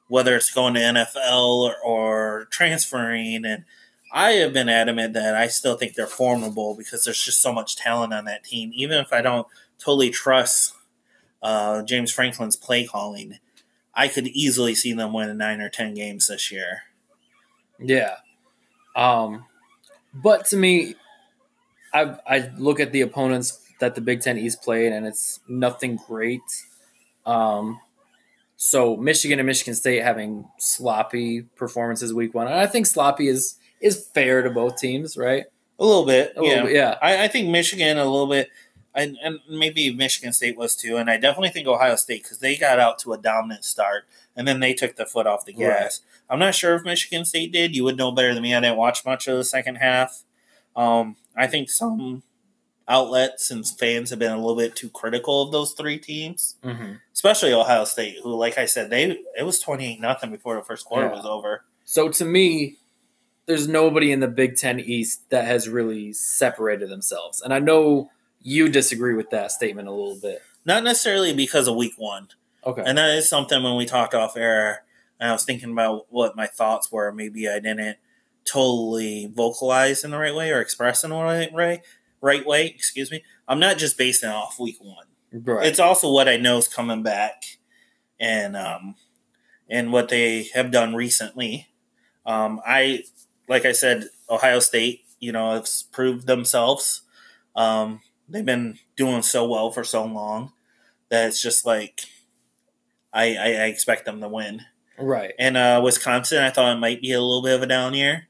whether it's going to NFL or, or transferring. And I have been adamant that I still think they're formidable because there's just so much talent on that team. Even if I don't totally trust uh, James Franklin's play calling, I could easily see them win nine or 10 games this year. Yeah. Um, but to me, I I look at the opponents that the Big Ten East played, and it's nothing great. Um, so Michigan and Michigan State having sloppy performances week one, and I think sloppy is is fair to both teams, right? A little bit. A little yeah. bit, yeah. I, I think Michigan a little bit, and, and maybe Michigan State was too, and I definitely think Ohio State because they got out to a dominant start and then they took the foot off the gas. I'm not sure if Michigan State did. You would know better than me. I didn't watch much of the second half. Um, I think some outlets and fans have been a little bit too critical of those three teams, Mm-hmm. especially Ohio State, who, like I said, they it was 28 nothing before the first quarter Yeah. was over. So to me, there's nobody in the Big Ten East that has really separated themselves, and I know you disagree with that statement a little bit. Not necessarily because of week one. Okay. And that is something when we talked off air, and I was thinking about what my thoughts were. Maybe I didn't totally vocalize in the right way or express in the right way. right way. Excuse me. I'm not just basing off week one. right. It's also what I know is coming back, and um, and what they have done recently. Um, I like I said, Ohio State. You know, have proved themselves. Um, they've been doing so well for so long that it's just like I, I, I expect them to win. right. And uh, Wisconsin, I thought it might be a little bit of a down year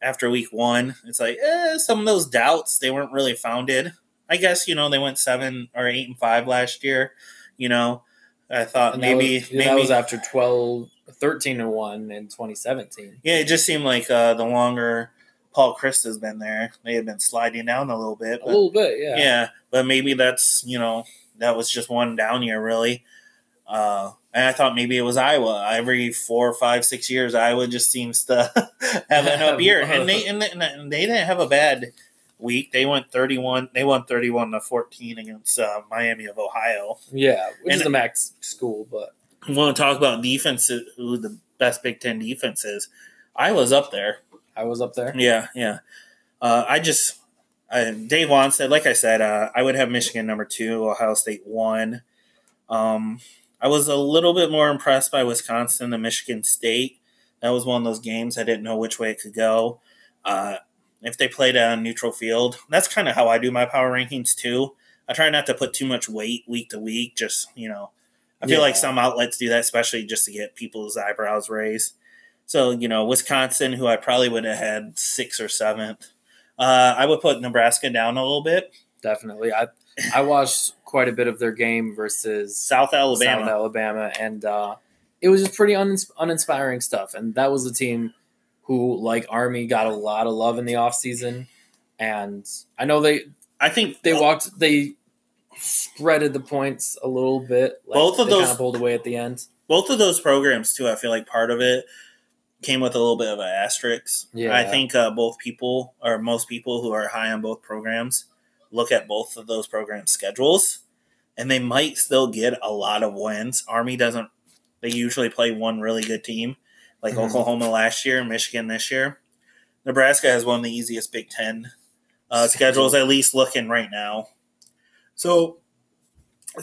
after week one. It's like eh, some of those doubts they weren't really founded. I guess you know they went seven or eight and five last year. You know, I thought And that maybe was, maybe that was after 12, 13 and one in 2017. yeah, it just seemed like uh, the longer Paul Chryst has been there, they had been sliding down a little bit. A little bit, yeah. yeah. but maybe that's you know that was just one down year really. Uh, and I thought maybe it was Iowa. Every four, five, six years, Iowa just seems to (laughs) have an up year, and they and they, didn't have a bad week. They went thirty one. They won thirty one to fourteen against uh, Miami of Ohio. Yeah, which And- is a max school, but We want to talk about defense. Who the best Big Ten defense is? I was up there. I was up there. Yeah, yeah. Uh, I just I, Dave Wannstedt, like I said, uh, I would have Michigan number two, Ohio State one. Um, I was a little bit more impressed by Wisconsin than Michigan State. That was one of those games I didn't know which way it could go. Uh, if they played on neutral field, that's kind of how I do my power rankings too. I try not to put too much weight week to week. Just you know, I feel like some outlets do that, especially just to get people's eyebrows raised. So you know, Wisconsin, who I probably would have had sixth or seventh. Uh, I would put Nebraska down a little bit. Definitely. I I watched quite a bit of their game versus South Alabama. South Alabama, and uh, it was just pretty unins- uninspiring stuff. And that was a team who, like Army, got a lot of love in the offseason. And I know they I think they walked they spreaded the points a little bit. Like, Both of those- kind of pulled away at the end. both of those programs too. I feel like part of it came with a little bit of an asterisk. Yeah. I think uh, both people or most people who are high on both programs look at both of those programs' schedules, and they might still get a lot of wins. Army doesn't. They usually play one really good team, like Mhm. Oklahoma last year, Michigan this year. Nebraska has one of the easiest Big Ten uh, schedule's at least looking right now. So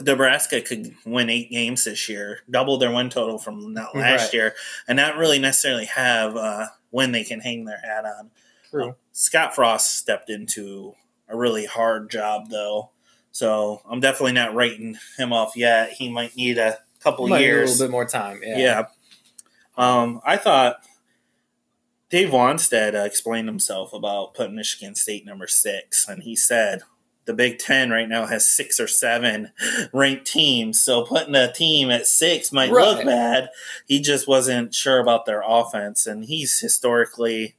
Nebraska could win eight games this year, double their win total from that last Right. year, and not really necessarily have uh, when they can hang their hat on. True. Scott Frost stepped into a really hard job, though. So I'm definitely not writing him off yet. He might need a couple Might need a little bit more time. Yeah. Yeah. Um, I thought Dave Wannstedt uh, explained himself about putting Michigan State number six, and he said the Big Ten right now has six or seven ranked teams, so putting a team at six might look bad. He just wasn't sure about their offense, and he's historically.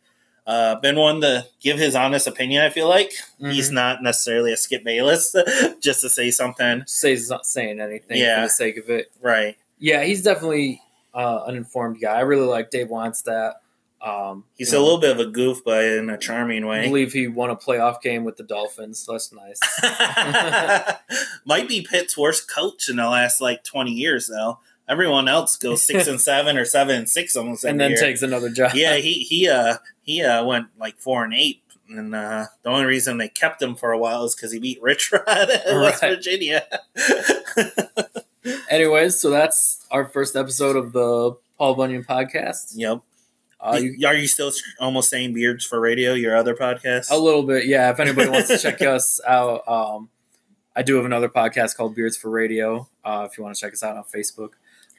Uh, been one to give his honest opinion. I feel like he's Mhm. not necessarily a Skip Bayless, (laughs) just to say something. Say he's not saying anything Yeah. for the sake of it. Right. Yeah, he's definitely uh, an informed guy. I really like Dave Wannstedt. Um, He's you a little bit of a goof, but in a charming way. I believe he won a playoff game with the Dolphins, so that's nice. (laughs) Might be Pitt's worst coach in the last like twenty years, though. Everyone else goes six and (laughs) seven or seven and six almost and then year. takes another job. yeah, he (laughs) he uh he uh went like four and eight, and uh, the only reason they kept him for a while is because he beat Rich Rod at West Virginia. Anyways, so that's our first episode of the Paul Bunyan podcast. yep. Uh, you, Are you still almost saying beards for radio? Your other podcast? a little bit, yeah. If anybody wants to check (laughs) us out, um, I do have another podcast called Beards for Radio. Uh, if you want to check us out on Facebook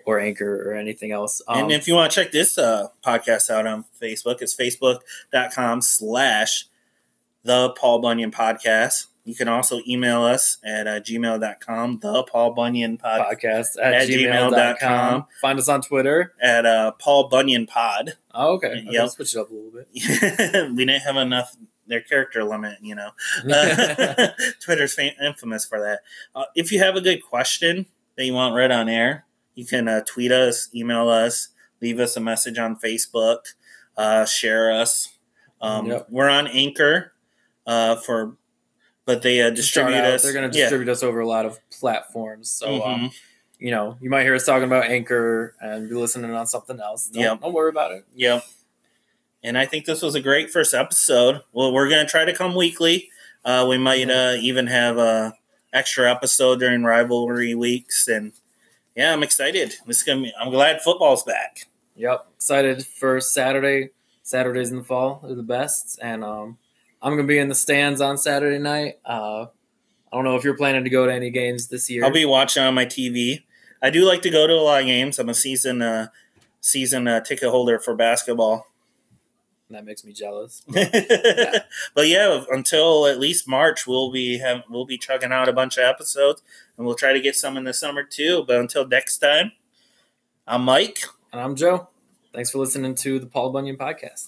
or Anchor or anything else, um, and if you want to check this uh, podcast out on Facebook, it's facebook.com slash the Paul Bunyan Podcast. You can also email us at uh, gmail.com, the Paul Bunyan Pod, podcast at, at gmail.com. gmail.com. Find us on Twitter. at uh, Paul Bunyan Pod. Oh, okay. okay Yep. Switch it up a little bit. (laughs) we didn't have enough their character limit, you know. (laughs) Uh, (laughs) Twitter's fam- infamous for that. Uh, if you have a good question that you want read on air, you can uh, tweet us, email us, leave us a message on Facebook, uh, share us. Um, Yep. We're on Anchor uh, for, but they uh, distribute out, us. They're going to Yeah. distribute us over a lot of platforms. So, um, Mhm. you know, you might hear us talking about Anchor and be listening on something else. Don't, Yep. don't worry about it. Yep. And I think this was a great first episode. Well, we're going to try to come weekly. Uh, we might uh, even have a extra episode during rivalry weeks, and yeah, I'm excited. This is gonna be, I'm glad football's back. Yep. Excited for Saturday. Saturdays in the fall are the best. And um, I'm going to be in the stands on Saturday night. Uh, I don't know if you're planning to go to any games this year. I'll be watching on my TV. I do like to go to a lot of games. I'm a season uh, season uh, ticket holder for basketball. that makes me jealous. (laughs) but yeah, until at least March, we'll be have, we'll be chugging out a bunch of episodes, and we'll try to get some in the summer too. But until next time, I'm Mike. And I'm Joe. Thanks for listening to the Paul Bunyan podcast.